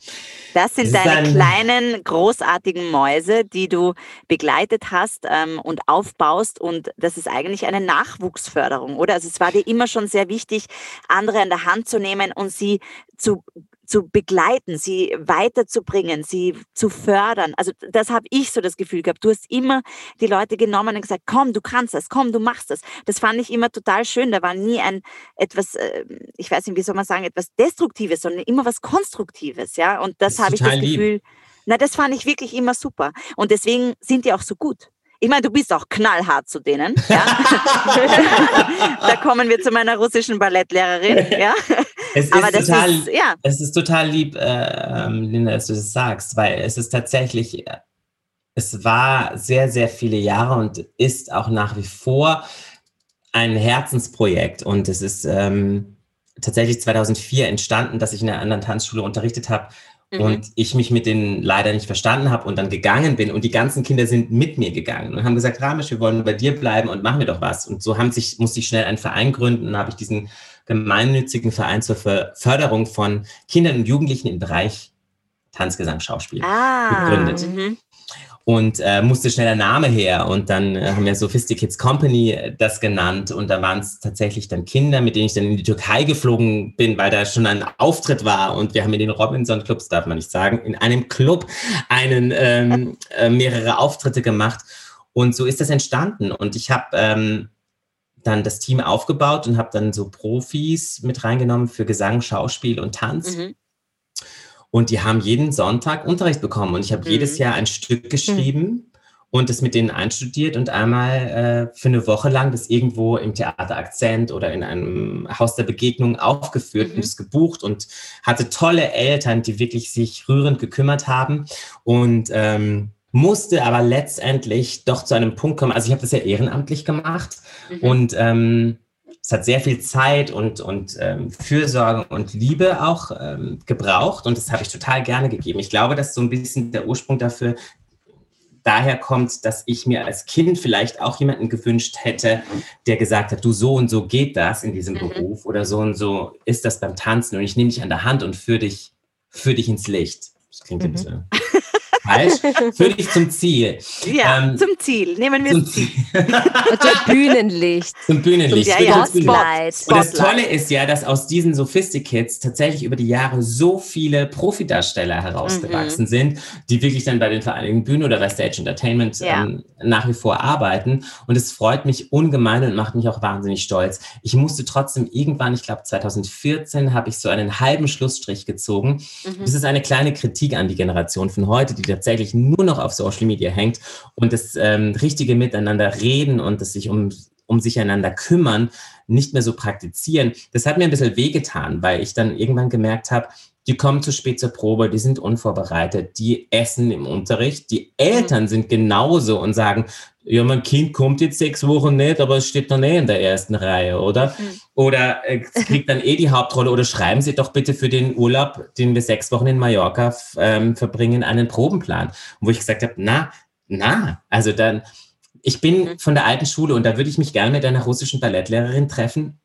Das sind das deine kleinen, großartigen Mäuse, die du begleitet hast ähm, und aufbaust. Und das ist eigentlich eine Nachwuchsförderung, oder? Also es war dir immer schon sehr wichtig, andere an der Hand zu nehmen und sie zu zu begleiten, sie weiterzubringen, sie zu fördern. Also das habe ich so das Gefühl gehabt. Du hast immer die Leute genommen und gesagt, komm, du kannst das, komm, du machst das. Das fand ich immer total schön. Da war nie ein etwas, äh, ich weiß nicht, wie soll man sagen, etwas Destruktives, sondern immer was Konstruktives. Ja, und das, das habe ich das Gefühl. Lieb. Na, das fand ich wirklich immer super. Und deswegen sind die auch so gut. Ich meine, du bist auch knallhart zu denen. Ja? *laughs* *laughs* da kommen wir zu meiner russischen Ballettlehrerin. Ja? Es Aber ist total, ist, ja. es ist total lieb, äh, ähm, Linda, dass du das sagst, weil es ist tatsächlich, es war sehr, sehr viele Jahre und ist auch nach wie vor ein Herzensprojekt. Und es ist ähm, tatsächlich 2004 entstanden, dass ich in einer anderen Tanzschule unterrichtet habe Mhm. Und ich mich mit denen leider nicht verstanden habe und dann gegangen bin und die ganzen Kinder sind mit mir gegangen und haben gesagt, Ramesh, wir wollen bei dir bleiben und machen wir doch was. Und so haben sich, musste ich schnell einen Verein gründen und habe ich diesen gemeinnützigen Verein zur Förderung von Kindern und Jugendlichen im Bereich Tanzgesang, Schauspiel ah, gegründet. Mhm und äh, musste schneller Name her. Und dann äh, haben wir Sophisticates Company äh, das genannt. Und da waren es tatsächlich dann Kinder, mit denen ich dann in die Türkei geflogen bin, weil da schon ein Auftritt war. Und wir haben in den Robinson Clubs, darf man nicht sagen, in einem Club einen ähm, äh, mehrere Auftritte gemacht. Und so ist das entstanden. Und ich habe ähm, dann das Team aufgebaut und habe dann so Profis mit reingenommen für Gesang, Schauspiel und Tanz. Mhm. Und die haben jeden Sonntag Unterricht bekommen. Und ich habe mhm. jedes Jahr ein Stück geschrieben. Mhm. und das mit denen einstudiert und einmal äh, für eine Woche lang das irgendwo im Theater Akzent oder in einem Haus der Begegnung aufgeführt mhm. und es gebucht und hatte tolle Eltern, die wirklich sich rührend gekümmert haben und ähm, musste aber letztendlich doch zu einem Punkt kommen. Also ich habe das ja ehrenamtlich gemacht mhm. und ähm, es hat sehr viel Zeit und, und ähm, Fürsorge und Liebe auch ähm, gebraucht und das habe ich total gerne gegeben. Ich glaube, dass so ein bisschen der Ursprung dafür daher kommt, dass ich mir als Kind vielleicht auch jemanden gewünscht hätte, der gesagt hat, du so und so geht das in diesem mhm. Beruf oder so und so ist das beim Tanzen und ich nehme dich an der Hand und führe dich, führ dich ins Licht. Das klingt mhm. ein bisschen *laughs* falsch. *laughs* Führ dich zum Ziel. Ja, ähm, zum Ziel. Nehmen wir zum Ziel. zum Bühnenlicht. Zum Bühnenlicht. Zum, ja, ja. Spotlight. Und das Tolle ist ja, dass aus diesen Sophisticates tatsächlich über die Jahre so viele Profidarsteller herausgewachsen mhm. sind, die wirklich dann bei den Vereinigten Bühnen oder bei Stage Entertainment ja. ähm, nach wie vor arbeiten. Und es freut mich ungemein und macht mich auch wahnsinnig stolz. Ich musste trotzdem irgendwann, ich glaube 2014, habe ich so einen halben Schlussstrich gezogen. Mhm. Das ist eine kleine Kritik an die Generation von heute, die tatsächlich nur noch auf Social Media hängt und das ähm, richtige Miteinander reden und das sich um, um sich einander kümmern nicht mehr so praktizieren. Das hat mir ein bisschen wehgetan, weil ich dann irgendwann gemerkt habe, die kommen zu spät zur Probe, die sind unvorbereitet, die essen im Unterricht, die Eltern mhm. sind genauso und sagen, ja, mein Kind kommt jetzt sechs Wochen nicht, aber es steht noch nicht in der ersten Reihe, oder? Mhm. Oder äh, kriegt dann eh die Hauptrolle oder schreiben Sie doch bitte für den Urlaub, den wir sechs Wochen in Mallorca ähm, verbringen, einen Probenplan. wo ich gesagt habe, na, na, also dann, ich bin mhm. von der alten Schule und da würde ich mich gerne mit einer russischen Ballettlehrerin treffen,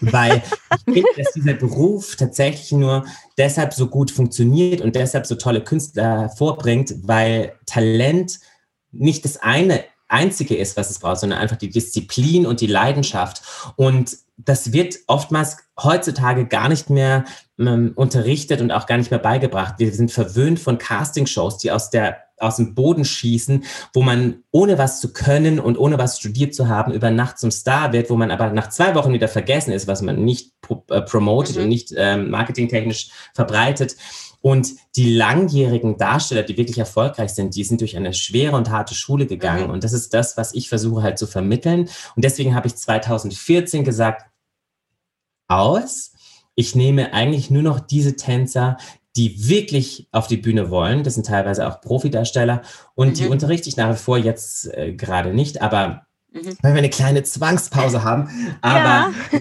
weil ich finde, dass dieser Beruf tatsächlich nur deshalb so gut funktioniert und deshalb so tolle Künstler hervorbringt, weil Talent nicht das eine Einzige ist, was es braucht, sondern einfach die Disziplin und die Leidenschaft. Und das wird oftmals heutzutage gar nicht mehr ähm, unterrichtet und auch gar nicht mehr beigebracht. Wir sind verwöhnt von Castingshows, die aus der aus dem Boden schießen, wo man ohne was zu können und ohne was studiert zu haben über Nacht zum Star wird, wo man aber nach zwei Wochen wieder vergessen ist, was man nicht pro, äh, promotet mhm. und nicht ähm, marketingtechnisch verbreitet. Und die langjährigen Darsteller, die wirklich erfolgreich sind, die sind durch eine schwere und harte Schule gegangen. Mhm. Und das ist das, was ich versuche halt zu vermitteln. Und deswegen habe ich 2014 gesagt, aus. Ich nehme eigentlich nur noch diese Tänzer, die wirklich auf die Bühne wollen. Das sind teilweise auch Profidarsteller. Und mhm. die unterrichte ich nach wie vor jetzt äh, gerade nicht, aber mhm. weil wir eine kleine Zwangspause haben. Aber ja. *laughs*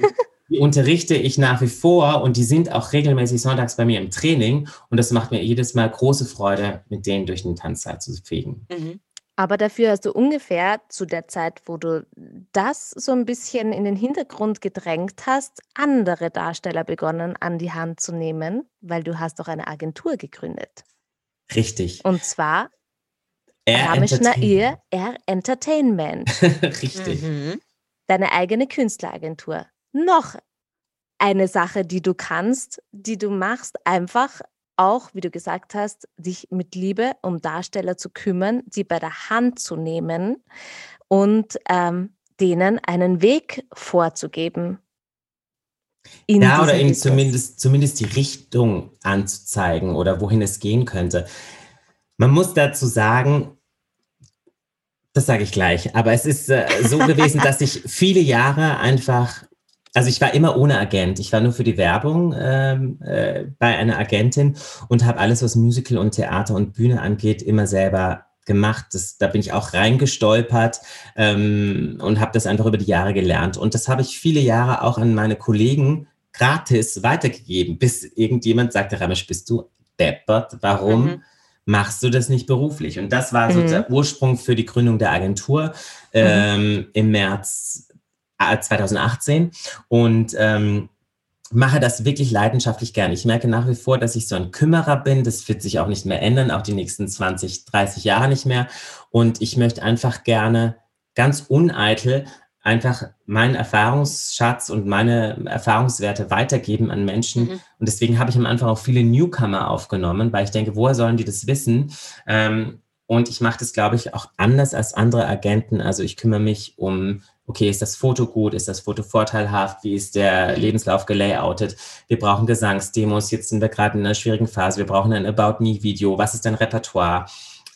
die unterrichte ich nach wie vor und die sind auch regelmäßig sonntags bei mir im Training und das macht mir jedes Mal große Freude, mit denen durch den Tanzsaal zu fegen. Mhm. Aber dafür hast du ungefähr zu der Zeit, wo du das so ein bisschen in den Hintergrund gedrängt hast, andere Darsteller begonnen an die Hand zu nehmen, weil du hast doch eine Agentur gegründet. Richtig. Und zwar R Ramesh Nair R Entertainment. *laughs* Richtig. Mhm. Deine eigene Künstleragentur noch eine Sache, die du kannst, die du machst, einfach auch, wie du gesagt hast, dich mit Liebe um Darsteller zu kümmern, sie bei der Hand zu nehmen und ähm, denen einen Weg vorzugeben. ja, oder ihnen zumindest, zumindest die Richtung anzuzeigen oder wohin es gehen könnte. Man muss dazu sagen, das sage ich gleich, aber es ist äh, so gewesen, *laughs* dass ich viele Jahre einfach also ich war immer ohne Agent. Ich war nur für die Werbung ähm, äh, bei einer Agentin und habe alles, was Musical und Theater und Bühne angeht, immer selber gemacht. Das, da bin ich auch reingestolpert ähm, und habe das einfach über die Jahre gelernt. Und das habe ich viele Jahre auch an meine Kollegen gratis weitergegeben, bis irgendjemand sagte, Ramesh, bist du deppert? Warum? Mhm machst du das nicht beruflich? Und das war so mhm. der Ursprung für die Gründung der Agentur ähm, mhm. im März 2018 äh, und ähm, mache das wirklich leidenschaftlich gern. Ich merke nach wie vor, dass ich so ein Kümmerer bin. Das wird sich auch nicht mehr ändern, auch die nächsten 20, 30 Jahre nicht mehr. Und ich möchte einfach gerne ganz uneitel einfach meinen Erfahrungsschatz und meine Erfahrungswerte weitergeben an Menschen. Mhm. Und deswegen habe ich am Anfang auch viele Newcomer aufgenommen, weil ich denke, woher sollen die das wissen? Ähm, und ich mache das, glaube ich, auch anders als andere Agenten. Also ich kümmere mich um okay, ist das Foto gut, ist das Foto vorteilhaft, wie ist der. Lebenslauf gelayoutet, wir brauchen Gesangsdemos, jetzt sind wir gerade in einer schwierigen Phase, wir brauchen ein About Me-Video, was ist dein Repertoire?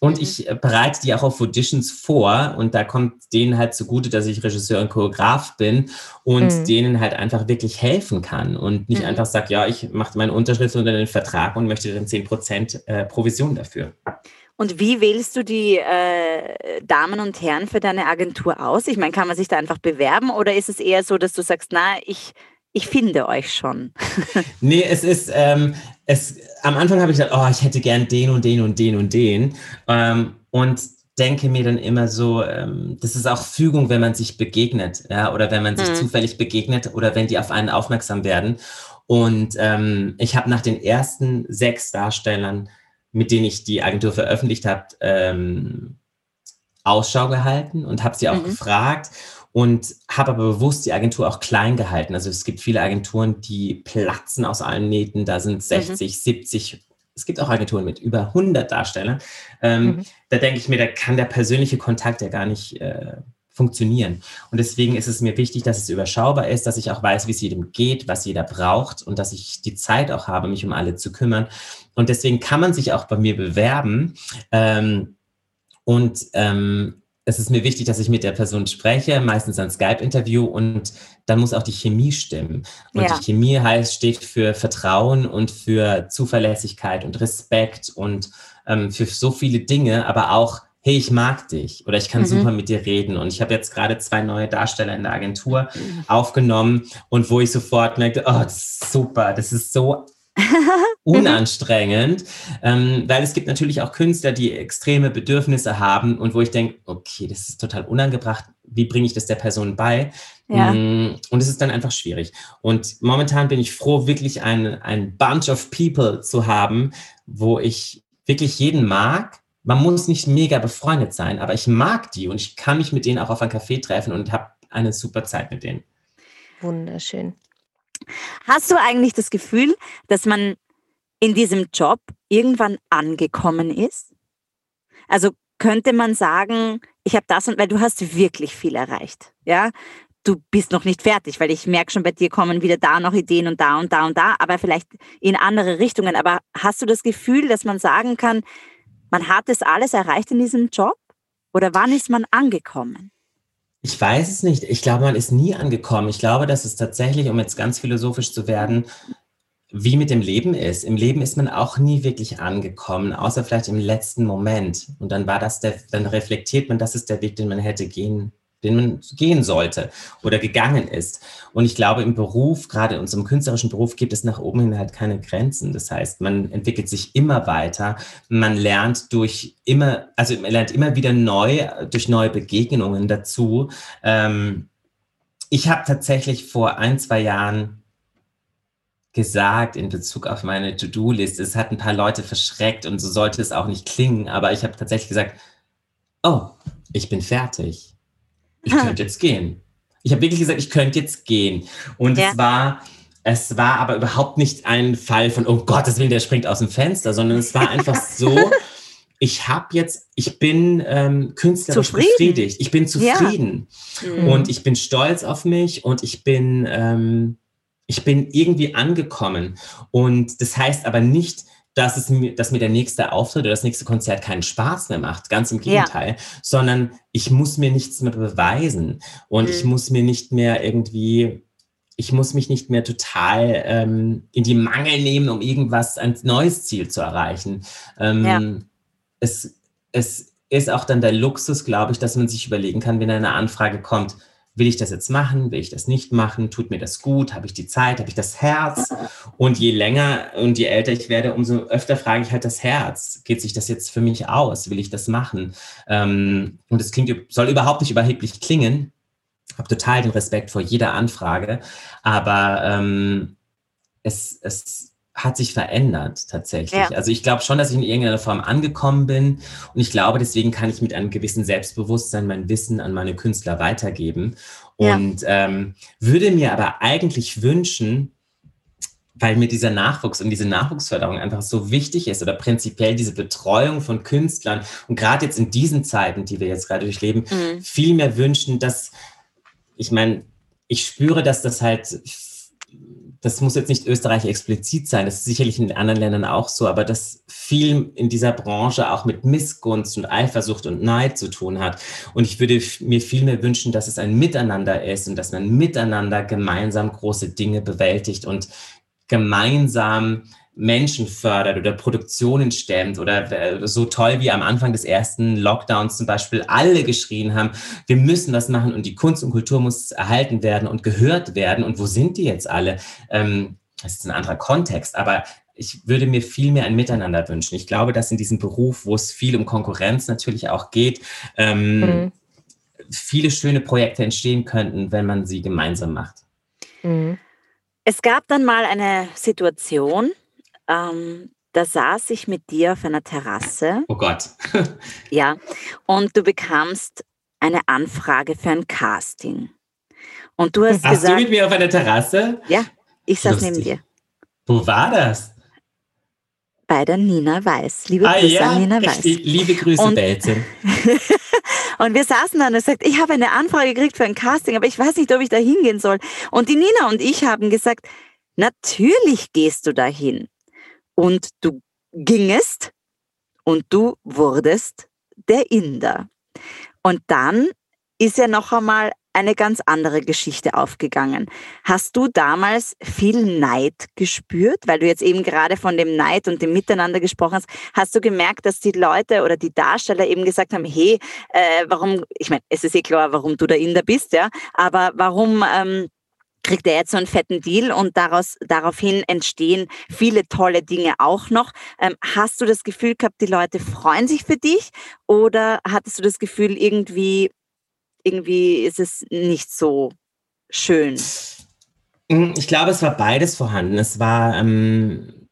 Und mhm. ich äh, bereite die auch auf Auditions vor und da kommt denen halt zugute, dass ich Regisseur und Choreograf bin und mhm. denen halt einfach wirklich helfen kann und nicht mhm. einfach sage, ja, ich mache meine Unterschrift unter den Vertrag und möchte dann 10% äh, Provision dafür. Und wie wählst du die äh, Damen und Herren für deine Agentur aus? Ich meine, kann man sich da einfach bewerben oder ist es eher so, dass du sagst, na, ich, ich finde euch schon? *laughs* nee, es ist, ähm, es, am Anfang habe ich gesagt, oh, ich hätte gern den und den und den und den. Ähm, und denke mir dann immer so, ähm, das ist auch Fügung, wenn man sich begegnet, ja, oder wenn man sich mhm. zufällig begegnet oder wenn die auf einen aufmerksam werden. Und ähm, ich habe nach den ersten sechs Darstellern, mit denen ich die Agentur veröffentlicht habe, ähm, Ausschau gehalten und habe sie auch mhm. gefragt und habe aber bewusst die Agentur auch klein gehalten. Also es gibt viele Agenturen, die platzen aus allen Nähten. Da sind 60, mhm. 70, es gibt auch Agenturen mit über 100 Darstellern. Ähm, mhm. Da denke ich mir, da kann der persönliche Kontakt ja gar nicht äh, funktionieren. Und deswegen ist es mir wichtig, dass es überschaubar ist, dass ich auch weiß, wie es jedem geht, was jeder braucht und dass ich die Zeit auch habe, mich um alle zu kümmern. Und deswegen kann man sich auch bei mir bewerben. Ähm, und ähm, es ist mir wichtig, dass ich mit der Person spreche, meistens ein Skype-Interview und dann muss auch die Chemie stimmen. Und ja. die Chemie heißt, steht für Vertrauen und für Zuverlässigkeit und Respekt und ähm, für so viele Dinge, aber auch, hey, ich mag dich oder ich kann mhm. super mit dir reden. Und ich habe jetzt gerade zwei neue Darsteller in der Agentur mhm. aufgenommen und wo ich sofort merkte, oh, das ist super, das ist so *laughs* unanstrengend, ähm, weil es gibt natürlich auch Künstler, die extreme Bedürfnisse haben und wo ich denke, okay, das ist total unangebracht, wie bringe ich das der Person bei? Ja. Mm, und es ist dann einfach schwierig. Und momentan bin ich froh, wirklich ein, ein Bunch of People zu haben, wo ich wirklich jeden mag. Man muss nicht mega befreundet sein, aber ich mag die und ich kann mich mit denen auch auf ein Café treffen und habe eine super Zeit mit denen. Wunderschön. Hast du eigentlich das Gefühl, dass man in diesem Job irgendwann angekommen ist? Also könnte man sagen, ich habe das und weil du hast wirklich viel erreicht, ja? Du bist noch nicht fertig, weil ich merke schon, bei dir kommen wieder da noch Ideen und da und da und da, aber vielleicht in andere Richtungen. Aber hast du das Gefühl, dass man sagen kann, man hat es alles erreicht in diesem Job? Oder wann ist man angekommen? Ich weiß es nicht. Ich glaube, man ist nie angekommen. Ich glaube, dass es tatsächlich, um jetzt ganz philosophisch zu werden, wie mit dem Leben ist. Im Leben ist man auch nie wirklich angekommen, außer vielleicht im letzten Moment. Und dann war das der, dann reflektiert man, das ist der Weg, den man hätte gehen den man gehen sollte oder gegangen ist. Und ich glaube, im Beruf, gerade in unserem künstlerischen Beruf, gibt es nach oben hin halt keine Grenzen. Das heißt, man entwickelt sich immer weiter. Man lernt durch immer, also man lernt immer wieder neu, durch neue Begegnungen dazu. Ähm, ich habe tatsächlich vor ein, zwei Jahren gesagt in Bezug auf meine To-Do-Liste. Es hat ein paar Leute verschreckt und so sollte es auch nicht klingen, aber ich habe tatsächlich gesagt, oh, ich bin fertig ich könnte jetzt gehen. Ich habe wirklich gesagt, ich könnte jetzt gehen. Und ja. es war, es war aber überhaupt nicht ein Fall von, oh Gottes Willen, der springt aus dem Fenster, sondern es war einfach *laughs* so, ich habe jetzt, ich bin ähm, künstlerisch zufrieden. befriedigt. Ich bin zufrieden. Ja. Mhm. Und ich bin stolz auf mich und ich bin, ähm, ich bin irgendwie angekommen. Und das heißt aber nicht, dass, es mir, dass mir der nächste Auftritt oder das nächste Konzert keinen Spaß mehr macht. Ganz im Gegenteil. Ja. Sondern ich muss mir nichts mehr beweisen. Und mhm. ich muss mir nicht mehr irgendwie, ich muss mich nicht mehr total ähm, in die Mangel nehmen, um irgendwas, ein neues Ziel zu erreichen. Ähm, ja. es, es ist auch dann der Luxus, glaube ich, dass man sich überlegen kann, wenn eine Anfrage kommt, will ich das jetzt machen, will ich das nicht machen, tut mir das gut, habe ich die Zeit, habe ich das Herz? Und je länger und je älter ich werde, umso öfter frage ich halt das Herz, geht sich das jetzt für mich aus, will ich das machen? Ähm, und es klingt, soll überhaupt nicht überheblich klingen, habe total den Respekt vor jeder Anfrage, aber ähm, es, es hat sich verändert tatsächlich. Ja. Also ich glaube schon, dass ich in irgendeiner Form angekommen bin und ich glaube, deswegen kann ich mit einem gewissen Selbstbewusstsein mein Wissen an meine Künstler weitergeben und ja. ähm, würde mir aber eigentlich wünschen, weil mir dieser Nachwuchs und diese Nachwuchsförderung einfach so wichtig ist oder prinzipiell diese Betreuung von Künstlern und gerade jetzt in diesen Zeiten, die wir jetzt gerade durchleben, mhm. viel mehr wünschen, dass ich meine, ich spüre, dass das halt das muss jetzt nicht Österreich explizit sein, das ist sicherlich in anderen Ländern auch so, aber das viel in dieser Branche auch mit Missgunst und Eifersucht und Neid zu tun hat. Und ich würde mir viel mehr wünschen, dass es ein Miteinander ist und dass man miteinander gemeinsam große Dinge bewältigt und gemeinsam Menschen fördert oder Produktionen stemmt oder äh, so toll wie am Anfang des ersten Lockdowns zum Beispiel alle geschrien haben, wir müssen was machen und die Kunst und Kultur muss erhalten werden und gehört werden. Und wo sind die jetzt alle? Ähm, das ist ein anderer Kontext, aber ich würde mir viel mehr ein Miteinander wünschen. Ich glaube, dass in diesem Beruf, wo es viel um Konkurrenz natürlich auch geht, ähm, mhm. viele schöne Projekte entstehen könnten, wenn man sie gemeinsam macht. Mhm. Es gab dann mal eine Situation, ähm, da saß ich mit dir auf einer Terrasse. Oh Gott. *laughs* ja, und du bekamst eine Anfrage für ein Casting. Und du hast, hast gesagt. du mit mir auf einer Terrasse? Ja, ich saß Lustig. neben dir. Wo war das? Bei der Nina Weiß. Liebe ah, Grüße ja? an Nina Weiß. Liebe Grüße, und, Belze. *laughs* und wir saßen dann und sagt, ich habe eine Anfrage gekriegt für ein Casting, aber ich weiß nicht, ob ich da hingehen soll. Und die Nina und ich haben gesagt, natürlich gehst du dahin und du gingest und du wurdest der Inder. Und dann ist ja noch einmal eine ganz andere Geschichte aufgegangen. Hast du damals viel Neid gespürt, weil du jetzt eben gerade von dem Neid und dem Miteinander gesprochen hast? Hast du gemerkt, dass die Leute oder die Darsteller eben gesagt haben, hey, äh, warum, ich meine, es ist eh klar, warum du der Inder bist, ja, aber warum ähm, kriegt er jetzt so einen fetten Deal und daraus, daraufhin entstehen viele tolle Dinge auch noch. Ähm, hast du das Gefühl gehabt, die Leute freuen sich für dich oder hattest du das Gefühl, irgendwie, irgendwie ist es nicht so schön? Hm, ich glaube, es war beides vorhanden. Es war, ähm,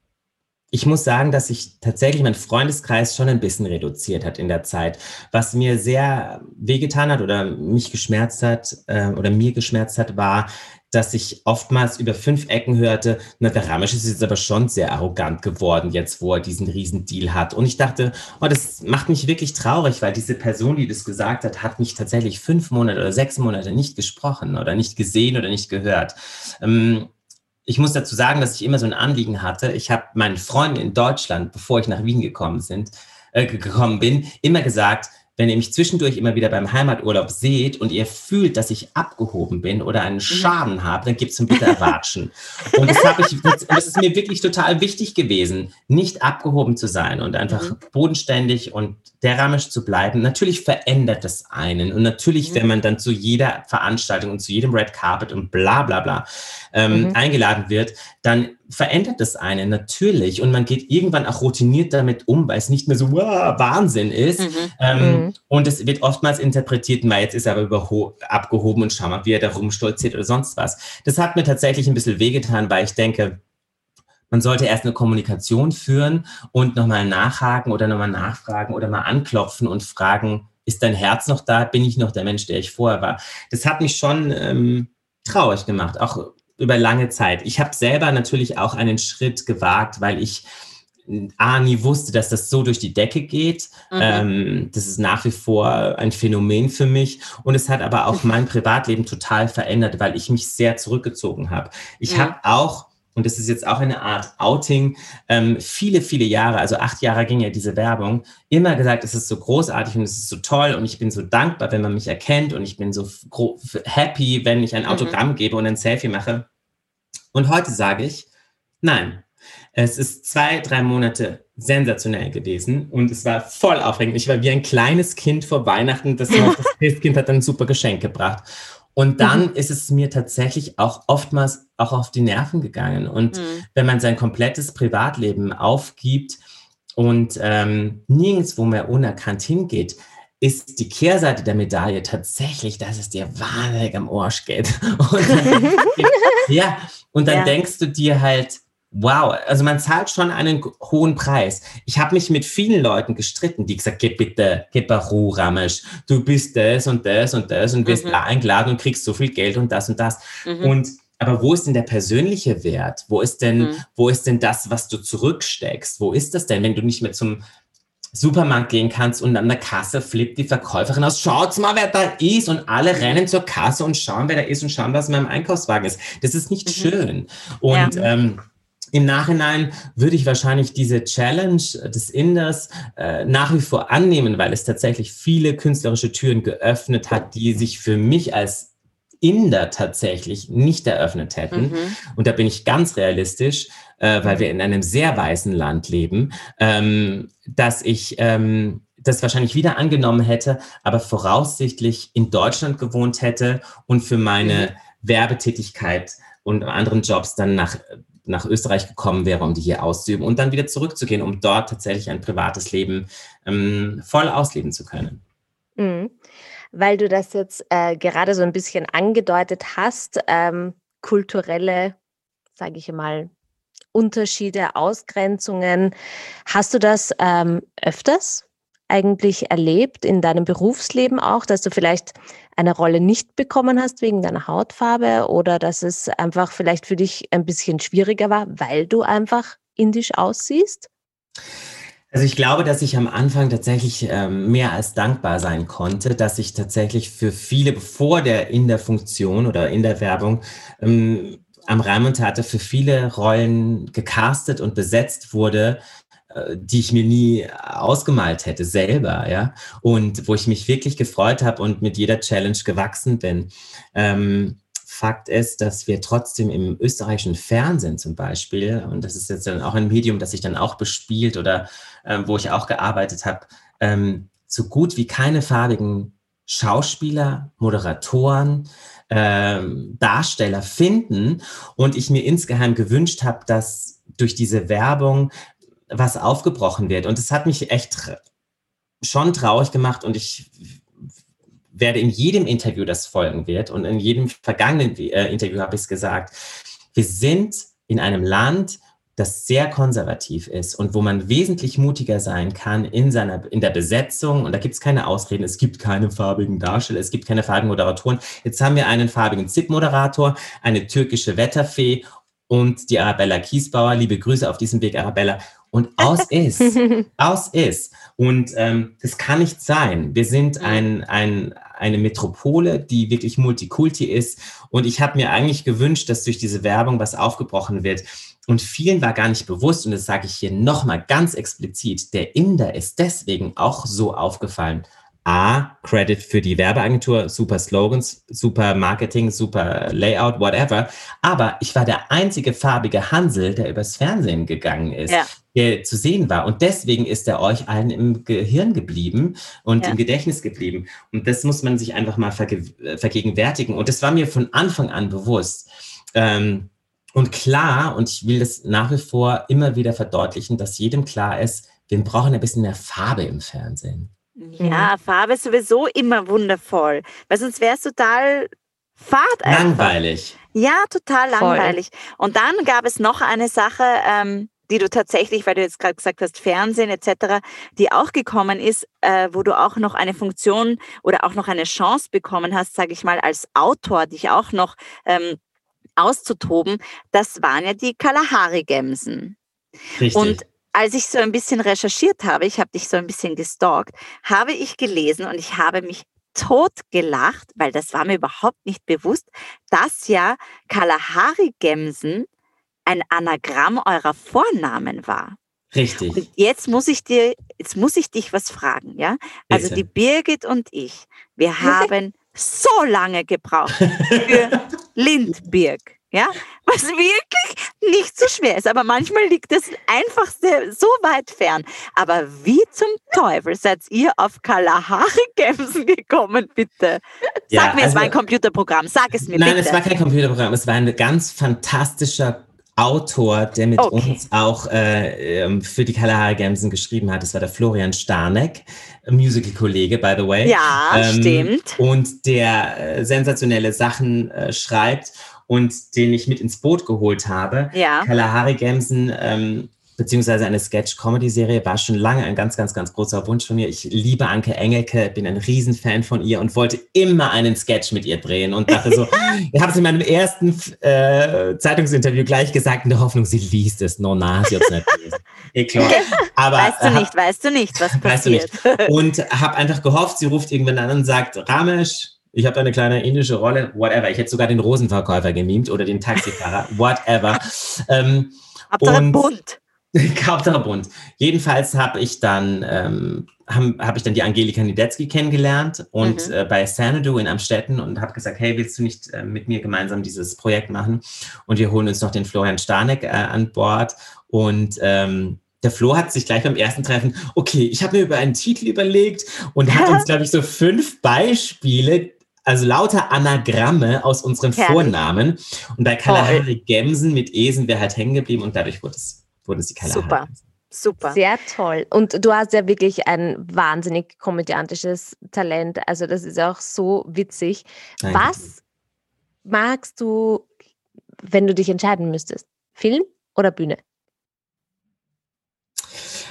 ich muss sagen, dass sich tatsächlich mein Freundeskreis schon ein bisschen reduziert hat in der Zeit, was mir sehr wehgetan hat oder mich geschmerzt hat äh, oder mir geschmerzt hat, war, dass ich oftmals über fünf Ecken hörte, na, der Ramesh ist jetzt aber schon sehr arrogant geworden, jetzt wo er diesen Riesendeal hat. Und ich dachte, oh, das macht mich wirklich traurig, weil diese Person, die das gesagt hat, hat mich tatsächlich fünf Monate oder sechs Monate nicht gesprochen oder nicht gesehen oder nicht gehört. Ähm, ich muss dazu sagen, dass ich immer so ein Anliegen hatte. Ich habe meinen Freunden in Deutschland, bevor ich nach Wien gekommen, sind, äh, gekommen bin, immer gesagt, wenn ihr mich zwischendurch immer wieder beim Heimaturlaub seht und ihr fühlt, dass ich abgehoben bin oder einen mhm. Schaden habe, dann gibt es ein bitte Erwatschen. und das, habe ich, das, das, ist mir wirklich total wichtig gewesen, nicht abgehoben zu sein und einfach mhm. bodenständig und deramisch zu bleiben. Natürlich verändert das einen und natürlich, mhm. wenn man dann zu jeder Veranstaltung und zu jedem Red Carpet und bla bla bla ähm, mhm. eingeladen wird, dann verändert das einen natürlich und man geht irgendwann auch routiniert damit um, weil es nicht mehr so wow, Wahnsinn ist. Mhm. Ähm, mhm. Und es wird oftmals interpretiert, na, jetzt ist er aber abgehoben und schau mal, wie er da rumstolziert oder sonst was. Das hat mir tatsächlich ein bisschen wehgetan, weil ich denke, man sollte erst eine Kommunikation führen und nochmal nachhaken oder nochmal nachfragen oder mal anklopfen und fragen, ist dein Herz noch da? Bin ich noch der Mensch, der ich vorher war? Das hat mich schon ähm, traurig gemacht, auch über lange Zeit. Ich habe selber natürlich auch einen Schritt gewagt, weil ich A, nie wusste, dass das so durch die Decke geht. Mhm. Ähm, das ist nach wie vor ein Phänomen für mich. Und es hat aber auch mein Privatleben total verändert, weil ich mich sehr zurückgezogen habe. Ich mhm. habe auch, und das ist jetzt auch eine Art Outing, ähm, viele, viele Jahre, also acht Jahre ging ja diese Werbung, immer gesagt, es ist so großartig und es ist so toll und ich bin so dankbar, wenn man mich erkennt und ich bin so happy, wenn ich ein mhm. Autogramm mhm. gebe und ein Selfie mache. Und heute sage ich, nein, es ist zwei, drei Monate sensationell gewesen und es war voll aufregend. Ich war wie ein kleines Kind vor Weihnachten. Das, *laughs* das Christkind hat ein super Geschenk gebracht. Und dann mhm. ist es mir tatsächlich auch oftmals auch auf die Nerven gegangen. Und mhm. wenn man sein komplettes Privatleben aufgibt und ähm, nirgendwo mehr unerkannt hingeht, ist die Kehrseite der Medaille tatsächlich, dass es dir wahnsinnig am Arsch geht. *laughs* Und dann, *laughs* ja, und dann ja. denkst du dir halt, Wow, also man zahlt schon einen hohen Preis. Ich habe mich mit vielen Leuten gestritten, die gesagt, geh bitte, geh Baru, Ramesh, du bist das und das und das und wirst mhm. eingeladen und kriegst so viel Geld und das und das. Mhm. Und aber wo ist denn der persönliche Wert? Wo ist denn, mhm. wo ist denn das, was du zurücksteckst? Wo ist das denn, wenn du nicht mehr zum Supermarkt gehen kannst und an der Kasse flippt die Verkäuferin aus, schaut mal, wer da ist und alle rennen zur Kasse und schauen, wer da ist und schauen, was in meinem Einkaufswagen ist. Das ist nicht mhm. schön. Und ja. ähm, im Nachhinein würde ich wahrscheinlich diese Challenge des Inders äh, nach wie vor annehmen, weil es tatsächlich viele künstlerische Türen geöffnet hat, die sich für mich als Inder tatsächlich nicht eröffnet hätten. Mhm. Und da bin ich ganz realistisch, äh, weil wir in einem sehr weißen Land leben, ähm, dass ich ähm, das wahrscheinlich wieder angenommen hätte, aber voraussichtlich in Deutschland gewohnt hätte und für meine mhm. Werbetätigkeit und anderen Jobs dann nach, nach Österreich gekommen wäre, um die hier auszuüben und dann wieder zurückzugehen, um dort tatsächlich ein privates Leben ähm, voll ausleben zu können. Mhm weil du das jetzt äh, gerade so ein bisschen angedeutet hast, ähm, kulturelle, sage ich mal, Unterschiede, Ausgrenzungen. Hast du das ähm, öfters eigentlich erlebt in deinem Berufsleben auch, dass du vielleicht eine Rolle nicht bekommen hast wegen deiner Hautfarbe oder dass es einfach vielleicht für dich ein bisschen schwieriger war, weil du einfach indisch aussiehst? Also ich glaube, dass ich am Anfang tatsächlich ähm, mehr als dankbar sein konnte, dass ich tatsächlich für viele, bevor der in der Funktion oder in der Werbung ähm, am Raimund hatte, für viele Rollen gecastet und besetzt wurde, die ich mir nie ausgemalt hätte selber, ja, und wo ich mich wirklich gefreut habe und mit jeder Challenge gewachsen bin. Ähm, Fakt ist, dass wir trotzdem im österreichischen Fernsehen zum Beispiel, und das ist jetzt dann auch ein Medium, das sich dann auch bespielt oder äh, wo ich auch gearbeitet habe, ähm, so gut wie keine farbigen Schauspieler, Moderatoren, ähm, Darsteller finden und ich mir insgeheim gewünscht habe, dass durch diese Werbung was aufgebrochen wird. Und es hat mich echt schon traurig gemacht und ich werde in jedem Interview, das folgen wird, und in jedem vergangenen äh, Interview habe ich es gesagt, wir sind in einem Land, das sehr konservativ ist und wo man wesentlich mutiger sein kann in, seiner, in der Besetzung. Und da gibt es keine Ausreden, es gibt keine farbigen Darsteller, es gibt keine farbigen Moderatoren. Jetzt haben wir einen farbigen ZIP-Moderator, eine türkische Wetterfee und die Arabella Kiesbauer. Liebe Grüße auf diesem Weg, Arabella. Und aus *laughs* ist, aus ist. Und ähm, das kann nicht sein. Wir sind ein, ein, eine Metropole, die wirklich Multikulti ist. Und ich habe mir eigentlich gewünscht, dass durch diese Werbung was aufgebrochen wird. Und vielen war gar nicht bewusst, und das sage ich hier nochmal ganz explizit, der Inder ist deswegen auch so aufgefallen. A, Credit für die Werbeagentur, super Slogans, super Marketing, super Layout, whatever. Aber ich war der einzige farbige Hansel, der übers Fernsehen gegangen ist. Ja der zu sehen war. Und deswegen ist er euch allen im Gehirn geblieben und ja. im Gedächtnis geblieben. Und das muss man sich einfach mal verge vergegenwärtigen. Und das war mir von Anfang an bewusst. Ähm, und klar, und ich will das nach wie vor immer wieder verdeutlichen, dass jedem klar ist, wir brauchen ein bisschen mehr Farbe im Fernsehen. Ja, Farbe ist sowieso immer wundervoll, weil sonst wäre es total fad. Einfach. Langweilig. Ja, total langweilig. Voll. Und dann gab es noch eine Sache, ähm, die du tatsächlich, weil du jetzt gerade gesagt hast, Fernsehen etc., die auch gekommen ist, äh, wo du auch noch eine Funktion oder auch noch eine Chance bekommen hast, sage ich mal, als Autor, dich auch noch ähm, auszutoben, das waren ja die Kalahari-Gemsen. Richtig. Und als ich so ein bisschen recherchiert habe, ich habe dich so ein bisschen gestalkt, habe ich gelesen und ich habe mich tot gelacht, weil das war mir überhaupt nicht bewusst, dass ja Kalahari-Gemsen ein Anagramm eurer Vornamen war. Richtig. Und jetzt muss ich dir, jetzt muss ich dich was fragen, ja? Also Bitte. die Birgit und ich, wir haben so lange gebraucht für *laughs* Lindbirg, ja? Was wirklich nicht so schwer ist, aber manchmal liegt das Einfachste so weit fern. Aber wie zum Teufel seid ihr auf Kalahari-Gemsen *laughs* gekommen, bitte? Sag ja, mir, also, es war ein Computerprogramm, sag es mir nein, bitte. Nein, es war kein Computerprogramm, es war ein ganz fantastischer Autor, der mit okay. uns auch äh, ähm, für die Kalahari Gemsen geschrieben hat. Das war der Florian Starneck, Musical-Kollege, by the way. Ja, ähm, stimmt. Und der äh, sensationelle Sachen äh, schreibt und den ich mit ins Boot geholt habe. Ja. Kalahari Gemsen ähm, beziehungsweise eine Sketch-Comedy-Serie war schon lange ein ganz, ganz, ganz großer Wunsch von mir. Ich liebe Anke Engelke, bin ein Riesenfan von ihr und wollte immer einen Sketch mit ihr drehen und dachte so, *laughs* ich habe es in meinem ersten äh, Zeitungsinterview gleich gesagt, in der Hoffnung, sie liest es. No, na, sie hat es nicht gelesen. *laughs* Klar. Aber, weißt du nicht, weißt du nicht, was passiert. Weißt du nicht. *laughs* Und habe einfach gehofft, sie ruft irgendwann an und sagt, Ramesh, ich habe da eine kleine indische Rolle, whatever. Ich hätte sogar den Rosenverkäufer gemimt oder den Taxifahrer, *laughs* whatever. Ähm, Hauptsache bunt. *laughs* Hauptsache bunt. Jedenfalls habe ich dann ähm, habe hab ich dann die Angelika Niedetzky kennengelernt und mhm. äh, bei Xanadu in Amstetten und habe gesagt, hey, willst du nicht äh, mit mir gemeinsam dieses Projekt machen? Und wir holen uns noch den Florian Starneck äh, an Bord und ähm, der Flo hat sich gleich beim ersten Treffen, okay, ich habe mir über einen Titel überlegt und hat uns, *laughs* glaube ich, so fünf Beispiele also lauter Anagramme aus unseren Herrlich. Vornamen. Und bei Kalahari Gemsen mit E sind wir halt hängen geblieben und dadurch wurde es, wurde es die Kalahari. Super. Super. Sehr toll. Und du hast ja wirklich ein wahnsinnig komödiantisches Talent. Also das ist auch so witzig. Danke. Was magst du, wenn du dich entscheiden müsstest? Film oder Bühne?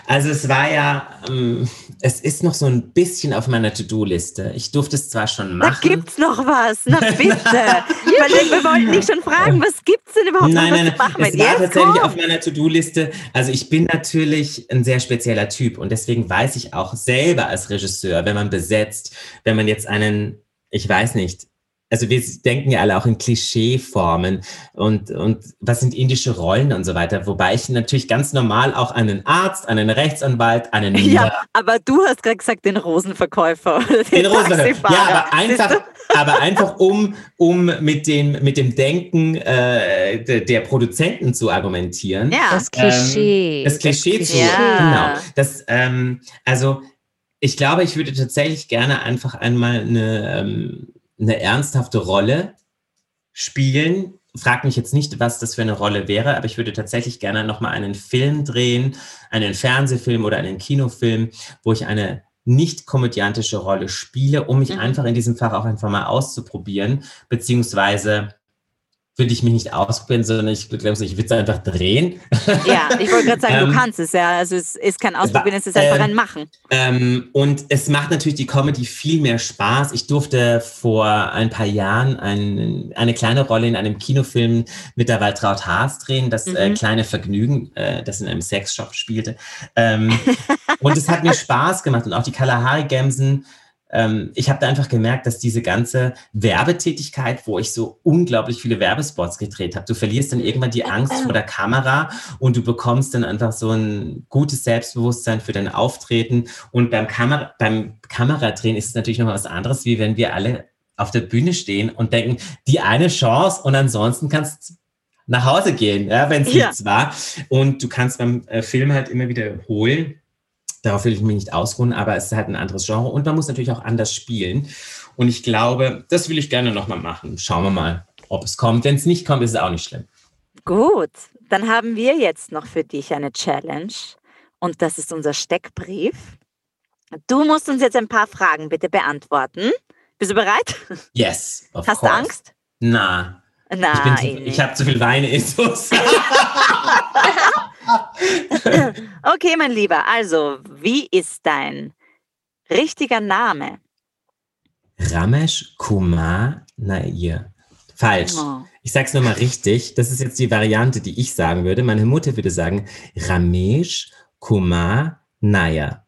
Also es war ja, ähm, es ist noch so ein bisschen auf meiner To-Do-Liste. Ich durfte es zwar schon machen. Da gibt's noch was, na *laughs* bitte. wir wollten dich schon fragen, was gibt's denn überhaupt nein, noch nein, was nein, Es war Jetzt tatsächlich komm. auf meiner To-Do-Liste. Also ich bin natürlich ein sehr spezieller Typ und deswegen weiß ich auch selber als Regisseur, wenn man besetzt, wenn man jetzt einen, ich weiß nicht, also wir denken ja alle auch in Klischeeformen und, und was sind indische Rollen und so weiter, wobei ich natürlich ganz normal auch einen Arzt, einen Rechtsanwalt, einen *laughs* Ja, aber du hast gerade gesagt, den Rosenverkäufer. Den, den Rosenverkäufer. Ja, aber einfach, aber einfach um, um mit, dem, mit dem Denken äh, de, der Produzenten zu argumentieren. Ja, das Klischee. Ähm, das Klischee das zu, ja. genau. Das, ähm, also ich glaube, ich würde tatsächlich gerne einfach einmal eine, ähm, eine ernsthafte Rolle spielen. Frag mich jetzt nicht, was das für eine Rolle wäre, aber ich würde tatsächlich gerne nochmal einen Film drehen, einen Fernsehfilm oder einen Kinofilm, wo ich eine nicht komödiantische Rolle spiele, um mich mhm. einfach in diesem Fach auch einfach mal auszuprobieren, beziehungsweise würde ich mich nicht ausprobieren, sondern ich glaube, ich würde es einfach drehen. Ja, ich wollte gerade sagen, *laughs* ähm, du kannst es ja. Also es ist kein Ausprobieren, es ist einfach ähm, ein Machen. Ähm, und es macht natürlich die Comedy viel mehr Spaß. Ich durfte vor ein paar Jahren ein, eine kleine Rolle in einem Kinofilm mit der Waltraud Haas drehen, das äh, mhm. äh, kleine Vergnügen, äh, das in einem Sexshop spielte. Ähm, und es hat mir *laughs* Spaß gemacht. Und auch die Kalahari-Gemsen ähm, ich habe da einfach gemerkt, dass diese ganze Werbetätigkeit, wo ich so unglaublich viele Werbespots gedreht habe, du verlierst dann irgendwann die Angst vor der Kamera und du bekommst dann einfach so ein gutes Selbstbewusstsein für dein Auftreten. Und beim, Kamera, beim Kameradrehen ist es natürlich noch was anderes, wie wenn wir alle auf der Bühne stehen und denken, die eine Chance und ansonsten kannst nach Hause gehen, ja, wenn es ja. nichts war. Und du kannst beim äh, Film halt immer wiederholen Darauf will ich mich nicht ausruhen, aber es ist halt ein anderes Genre und man muss natürlich auch anders spielen. Und ich glaube, das will ich gerne nochmal machen. Schauen wir mal, ob es kommt. Wenn es nicht kommt, ist es auch nicht schlimm. Gut, dann haben wir jetzt noch für dich eine Challenge und das ist unser Steckbrief. Du musst uns jetzt ein paar Fragen bitte beantworten. Bist du bereit? Yes. Hast course. du Angst? Na. Nein. Ich, ich habe zu viel Wein in Soße. *laughs* okay, mein Lieber, also, wie ist dein richtiger Name? Ramesh Kumar Nair. Falsch. Oh. Ich sag's nochmal richtig. Das ist jetzt die Variante, die ich sagen würde. Meine Mutter würde sagen Ramesh Kumar Nair.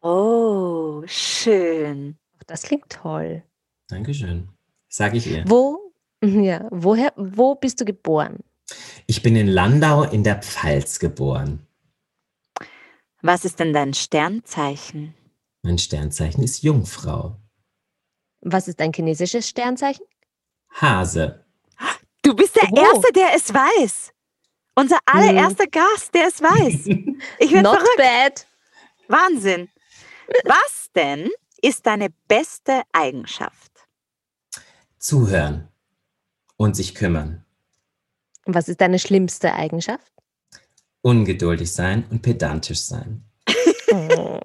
Oh, schön. Das klingt toll. Dankeschön. Sag ich ihr. Wo, *laughs* ja, woher, wo bist du geboren? Ich bin in Landau in der Pfalz geboren. Was ist denn dein Sternzeichen? Mein Sternzeichen ist Jungfrau. Was ist dein chinesisches Sternzeichen? Hase. Du bist der oh. Erste, der es weiß. Unser allererster hm. Gast, der es weiß. *laughs* Ich werde verrückt. Bad. Wahnsinn. Was denn ist deine beste Eigenschaft? Zuhören und sich kümmern. Was ist deine schlimmste Eigenschaft? Ungeduldig sein und pedantisch sein. *laughs*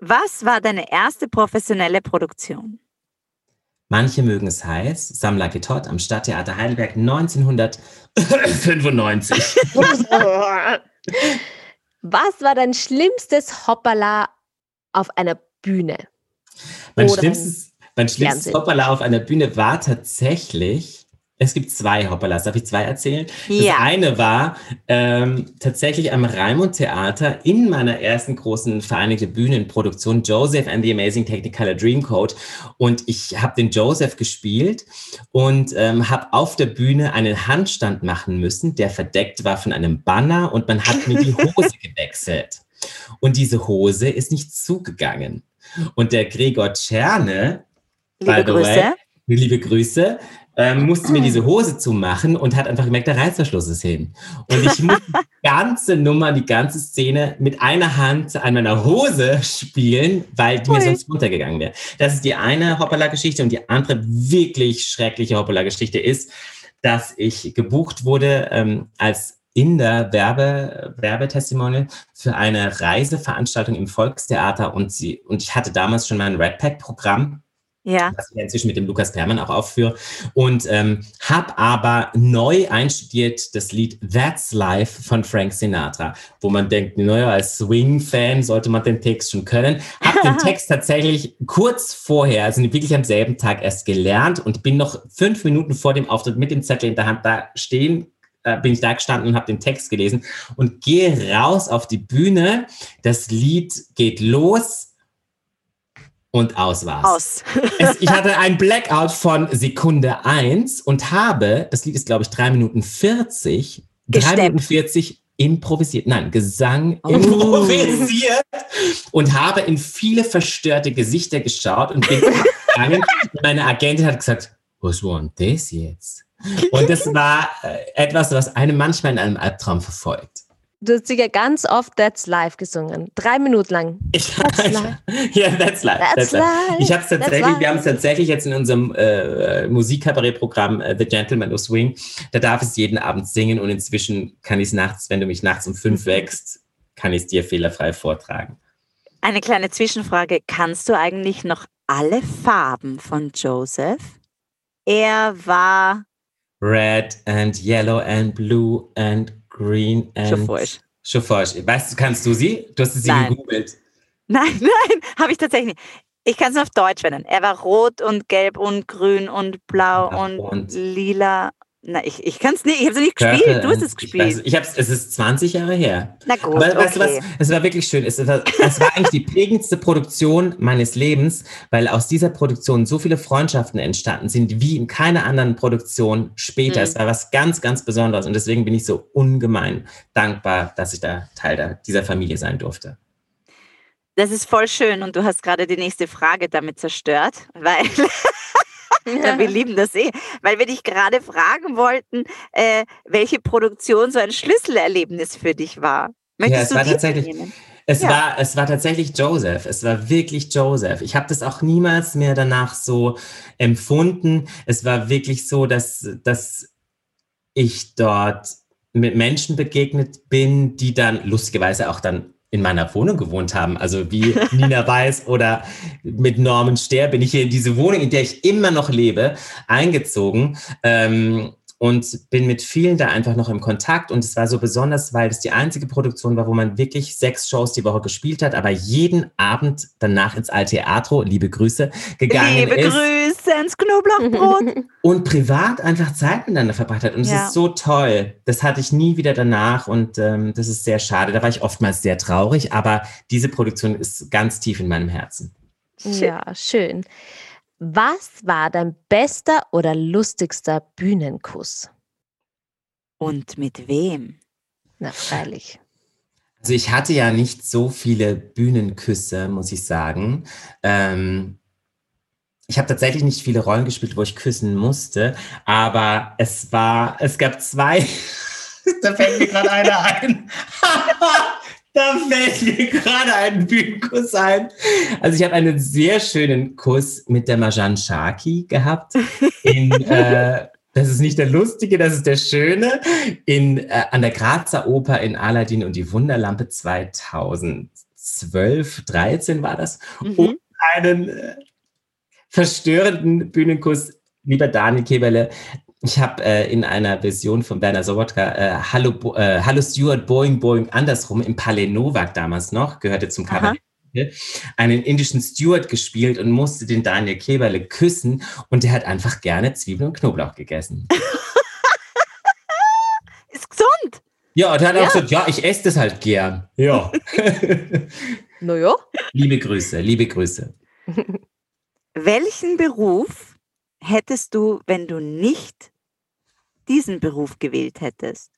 Was war deine erste professionelle Produktion? Manche mögen es heiß. Sammler Getott am Stadttheater Heidelberg 1995. *laughs* Was war dein schlimmstes Hoppala auf einer Bühne? Mein Oder schlimmstes, mein schlimmstes Fernsehen. Hoppala auf einer Bühne war tatsächlich, es gibt zwei Hoppalas, darf ich zwei erzählen? Das Ja. eine war ähm, tatsächlich am Raimund Theater in meiner ersten großen vereinigte Bühnenproduktion Joseph and the Amazing Technicolor Dreamcoat und ich habe den Joseph gespielt und ähm, habe auf der Bühne einen Handstand machen müssen, der verdeckt war von einem Banner und man hat mir die *laughs* Hose gewechselt und diese Hose ist nicht zugegangen und der Gregor Tscherne Liebe By the Grüße. way. liebe Grüße, ähm, musste mir diese Hose zumachen und hat einfach gemerkt, der Reißverschluss ist hin. Und ich musste *laughs* die ganze Nummer, die ganze Szene mit einer Hand an meiner Hose spielen, weil die mir Ui. sonst runtergegangen wäre. Das ist die eine Hoppala-Geschichte und die andere wirklich schreckliche Hoppala-Geschichte ist, dass ich gebucht wurde ähm, als in der Werbe, Werbetestimonial für eine Reiseveranstaltung im Volkstheater und sie, und ich hatte damals schon mein Red Pack Programm Ja. was ich inzwischen mit dem Lukas Perman auch aufführe. Und ähm, habe aber neu einstudiert das Lied That's Life von Frank Sinatra, wo man denkt, naja, als Swing-Fan sollte man den Text schon können. Habe den *laughs* Text tatsächlich kurz vorher, also wirklich am selben Tag erst gelernt und bin noch fünf Minuten vor dem Auftritt mit dem Zettel in der Hand da stehen äh, bin ich da gestanden und habe den Text gelesen und gehe raus auf die Bühne. Das Lied geht los und aus war's. Aus. *laughs* Es, ich hatte ein Blackout von Sekunde 1 und habe, das Lied ist glaube ich 3 Minuten 40, 3 Gesteppt. Minuten 40 improvisiert, nein, Gesang Oh. improvisiert und habe in viele verstörte Gesichter geschaut und bin *laughs* gegangen. Meine Agentin hat gesagt, was war denn das jetzt? Und das war äh, etwas, was einem manchmal in einem Albtraum verfolgt. Du hast sicher ganz oft That's Life gesungen. Drei Minuten lang. *laughs* Ich, That's life. ja, that's life. That's life. life. Ich habe es That's tatsächlich, wir haben es tatsächlich jetzt in unserem äh, Musikkabarettprogramm äh, The Gentleman of Swing. Da darf ich es jeden Abend singen und inzwischen kann ich es nachts, wenn du mich nachts um fünf wächst, kann ich es dir fehlerfrei vortragen. Eine kleine Zwischenfrage. Kannst du eigentlich noch alle Farben von Joseph? Er war Red and yellow and blue and green and schon falsch. Weißt du, kannst du sie? Du hast sie Nein. gegoogelt. Nein, *laughs* nein, habe ich tatsächlich nicht. Ich kann es nur auf Deutsch nennen. Er war rot und gelb und grün und blau Ja, und, und- lila. Na, ich, ich kann es nicht. Ich habe es nicht gespielt. Du hast es Ich, gespielt. weiß, ich hab's, es ist 20 Jahre her. Na gut, Aber weißt du was? okay. Es war wirklich schön. Es war, es war eigentlich die prägendste Produktion meines Lebens, weil aus dieser Produktion so viele Freundschaften entstanden sind, wie in keiner anderen Produktion später. Mhm. Es war was ganz, ganz Besonderes und deswegen bin ich so ungemein dankbar, dass ich da Teil dieser Familie sein durfte. Das ist voll schön und du hast gerade die nächste Frage damit zerstört, weil *laughs* *laughs* ja, wir lieben das eh, weil wir dich gerade fragen wollten, äh, welche Produktion so ein Schlüsselerlebnis für dich war. Möchtest es du war tatsächlich- nehmen? Es, Ja. war, es war tatsächlich Joseph. Es war wirklich Joseph. Ich habe das auch niemals mehr danach so empfunden. Es war wirklich so, dass, dass ich dort mit Menschen begegnet bin, die dann lustigerweise auch dann in meiner Wohnung gewohnt haben. Also wie *laughs* Nina Weiß oder mit Norman Stehr bin ich hier in diese Wohnung, in der ich immer noch lebe, eingezogen. Ähm, und bin mit vielen da einfach noch im Kontakt. Und es war so besonders, weil es die einzige Produktion war, wo man wirklich sechs Shows die Woche gespielt hat, aber jeden Abend danach ins Alteatro, liebe Grüße, gegangen Liebe ist Grüße ins Knoblauchbrot. *laughs* *laughs* und privat einfach Zeit miteinander verbracht hat. Und es Ja. ist so toll. Das hatte ich nie wieder danach und ähm, das ist sehr schade. Da war ich oftmals sehr traurig, aber diese Produktion ist ganz tief in meinem Herzen. Ja, schön. Was war dein bester oder lustigster Bühnenkuss? Und mit wem? Na, freilich. Also ich hatte ja nicht so viele Bühnenküsse, muss ich sagen. Ähm, ich habe tatsächlich nicht viele Rollen gespielt, wo ich küssen musste, aber es war, es gab zwei. *laughs* da fällt mir gerade einer ein. *laughs* da fällt mir gerade ein Bühnenkuss ein. Also ich habe einen sehr schönen Kuss mit der Marjan Sharkey gehabt. In, *laughs* äh, das ist nicht der lustige, das ist der schöne. In, äh, an der Grazer Oper in Aladdin und die Wunderlampe 2012, 13 war das. Mhm. Und einen äh, verstörenden Bühnenkuss, lieber Daniel Keberle, Ich habe äh, in einer Version von Werner Sobotka äh, Hallo, Bo äh, Hallo Stuart Boeing Boeing andersrum im Palais Novak damals noch, gehörte zum Kabarett, einen indischen Steward gespielt und musste den Daniel Keberle küssen und der hat einfach gerne Zwiebeln und Knoblauch gegessen. *laughs* Ist gesund. Ja, und er hat Ja. auch gesagt, ja, ich esse das halt gern. Ja. *laughs* Naja. liebe Grüße, liebe Grüße. Welchen Beruf hättest du, wenn du nicht diesen Beruf gewählt hättest?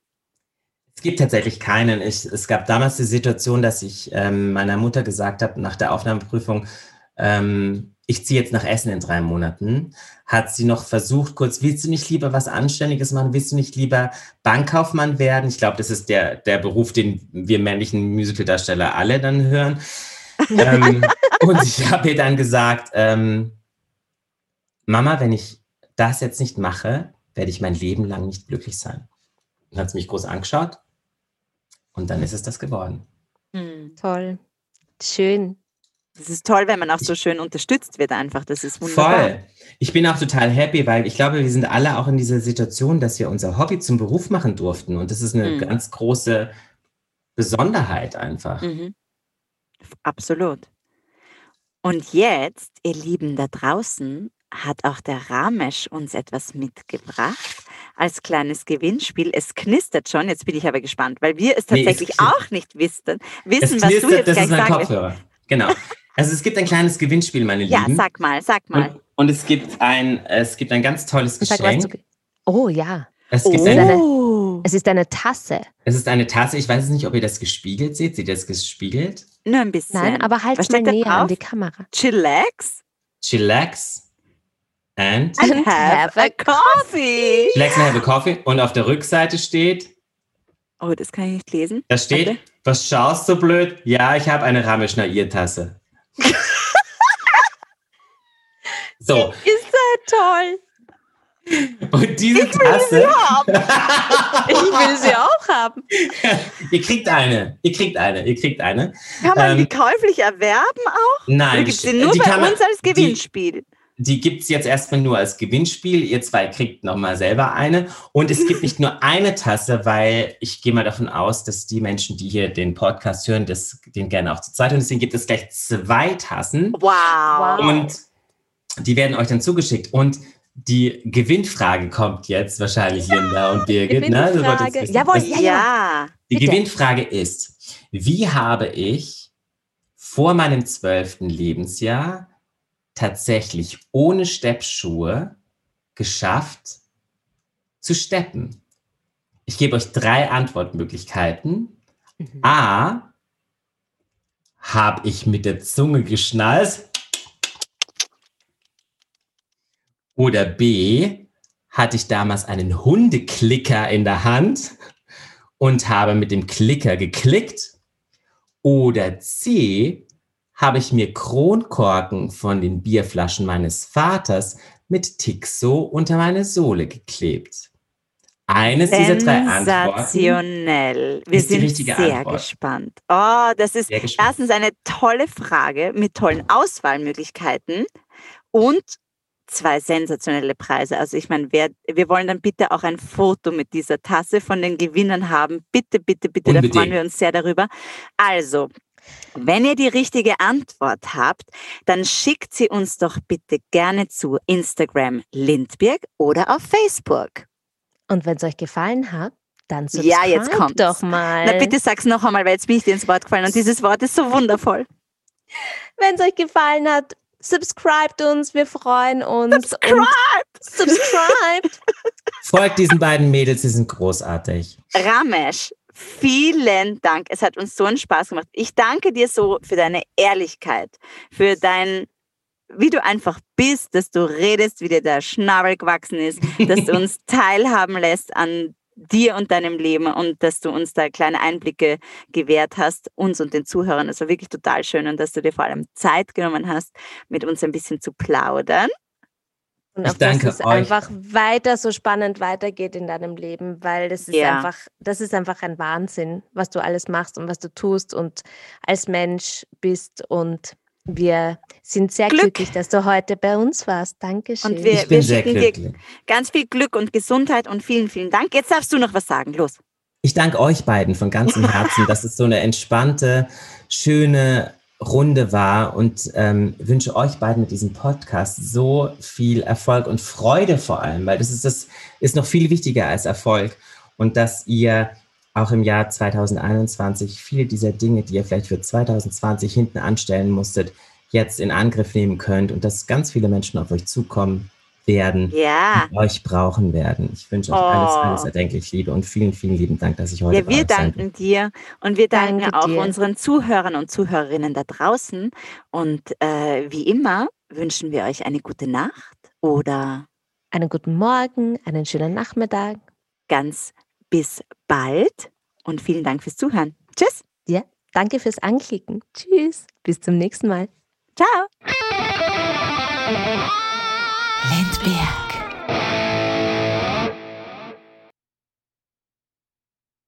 Es gibt tatsächlich keinen. Ich, es gab damals die Situation, dass ich ähm, meiner Mutter gesagt habe, nach der Aufnahmeprüfung, ähm, ich ziehe jetzt nach Essen in drei Monaten. Hat sie noch versucht, kurz, willst du nicht lieber was Anständiges machen? Willst du nicht lieber Bankkaufmann werden? Ich glaube, das ist der, der Beruf, den wir männlichen Musicaldarsteller alle dann hören. *laughs* ähm, und ich habe ihr dann gesagt, ähm, Mama, wenn ich das jetzt nicht mache, werde ich mein Leben lang nicht glücklich sein. Dann hat sie mich groß angeschaut und dann ist es das geworden. Hm. Toll. Schön. Das ist toll, wenn man auch so schön unterstützt wird einfach. Das ist wunderbar. Voll. Ich bin auch total happy, weil ich glaube, wir sind alle auch in dieser Situation, dass wir unser Hobby zum Beruf machen durften. Und das ist eine Mhm. ganz große Besonderheit einfach. Mhm. Absolut. Und jetzt, ihr Lieben da draußen, hat auch der Ramesh uns etwas mitgebracht als kleines Gewinnspiel. Es knistert schon, jetzt bin ich aber gespannt, weil wir es Nee, es tatsächlich knistert. auch nicht wissen, Es wissen was du knistert, jetzt das gleich ist mein willst. Kopfhörer. Genau. Also es gibt ein kleines Gewinnspiel, meine Ja, Lieben. sag mal, sag mal. Und, und es gibt ein, es gibt ein ganz tolles Sag Geschenk. du. Oh ja. Es, gibt ein, Oh, Es ist eine Tasse. es ist eine Tasse. Ich weiß nicht, ob ihr das gespiegelt seht. Seht ihr das gespiegelt? nur ein bisschen. Nein, aber halt mal näher an die Kamera. Chillax Chillax and and have have a coffee. And have a coffee. Und auf der Rückseite steht, Oh, das kann ich nicht lesen. da steht, Warte. was schaust du blöd? Ja, ich habe eine Rameschner-Tasse. *laughs* so, Ist das toll. und diese Tasse, *laughs* Ich will sie auch haben. ihr kriegt eine, ihr kriegt eine, ihr kriegt eine. Kann man die Ähm, käuflich erwerben auch? Oder Nein, gibt es die nur die bei kann man- uns als die- Gewinnspiel? Die gibt es jetzt erstmal nur als Gewinnspiel. Ihr zwei kriegt nochmal selber eine. Und es gibt nicht nur eine Tasse, weil ich gehe mal davon aus, dass die Menschen, die hier den Podcast hören, das, den gerne auch zu zweit hören. Deswegen gibt es gleich zwei Tassen. Wow. Und die werden euch dann zugeschickt. Und die Gewinnfrage kommt jetzt wahrscheinlich, Linda und Birgit. Ne? Jawohl, Das- ja, Ja. Die Bitte. Gewinnfrage ist, wie habe ich vor meinem zwölften Lebensjahr tatsächlich ohne Steppschuhe geschafft zu steppen? Ich gebe euch drei Antwortmöglichkeiten. Mhm. A, habe ich mit der Zunge geschnallt? Oder B, hatte ich damals einen Hundeklicker in der Hand und habe mit dem Klicker geklickt? Oder C, habe ich mir Kronkorken von den Bierflaschen meines Vaters mit Tixo unter meine Sohle geklebt? Eines dieser drei Antworten. Sensationell. Wir sind sehr Antwort. gespannt. Oh, das ist erstens eine tolle Frage mit tollen Auswahlmöglichkeiten und zwei sensationelle Preise. Also ich meine, wer, wir wollen dann bitte auch ein Foto mit dieser Tasse von den Gewinnern haben. Bitte, bitte, bitte, da freuen Unbedingt. wir uns sehr darüber. Also, wenn ihr die richtige Antwort habt, dann schickt sie uns doch bitte gerne zu Instagram Lindberg oder auf Facebook. Und wenn es euch gefallen hat, dann subscribe Ja, jetzt kommt's. doch mal. Na bitte sag's noch einmal, weil jetzt bin ich dir ins Wort gefallen und dieses Wort ist so wundervoll. Wenn es euch gefallen hat, subscribt uns, wir freuen uns. Subscribe! Und subscribe. Folgt diesen beiden Mädels, sie sind großartig. Ramesh, vielen Dank. Es hat uns so einen Spaß gemacht. Ich danke dir so für deine Ehrlichkeit, für dein, wie du einfach bist, dass du redest, wie dir der Schnabel gewachsen ist, dass du uns *laughs* teilhaben lässt an dir und deinem Leben und dass du uns da kleine Einblicke gewährt hast, uns und den Zuhörern. Es war wirklich total schön und dass du dir vor allem Zeit genommen hast, mit uns ein bisschen zu plaudern. Und Ich auch, dass danke es euch. einfach weiter so spannend weitergeht in deinem Leben, weil das ist Ja. einfach, das ist einfach ein Wahnsinn, was du alles machst und was du tust und als Mensch bist und wir sind sehr Glück. glücklich, dass du heute bei uns warst. Dankeschön. Und wir, Ich bin wir sehr schicken dir glücklich. ganz viel Glück und Gesundheit und vielen, vielen Dank. Jetzt darfst du noch was sagen. Los. Ich danke euch beiden von ganzem Herzen, dass es so eine entspannte, schöne Runde war und ähm, wünsche euch beiden mit diesem Podcast so viel Erfolg und Freude vor allem, weil das ist, das ist noch viel wichtiger als Erfolg und dass ihr auch im Jahr 2021 viele dieser Dinge, die ihr vielleicht für 2020 hinten anstellen musstet, jetzt in Angriff nehmen könnt und dass ganz viele Menschen auf euch zukommen werden, Ja. die euch brauchen werden. Ich wünsche euch Oh. alles, alles erdenklich Liebe und vielen, vielen lieben Dank, dass ich heute Ja, wir danken dir und wir danken Danke auch dir. unseren Zuhörern und Zuhörerinnen da draußen. Und äh, wie immer wünschen wir euch eine gute Nacht oder Einen guten Morgen, einen schönen Nachmittag. ganz bis bald und vielen Dank fürs Zuhören. Tschüss. Ja, danke fürs Anklicken. Tschüss. Bis zum nächsten Mal. Ciao. Lindberg.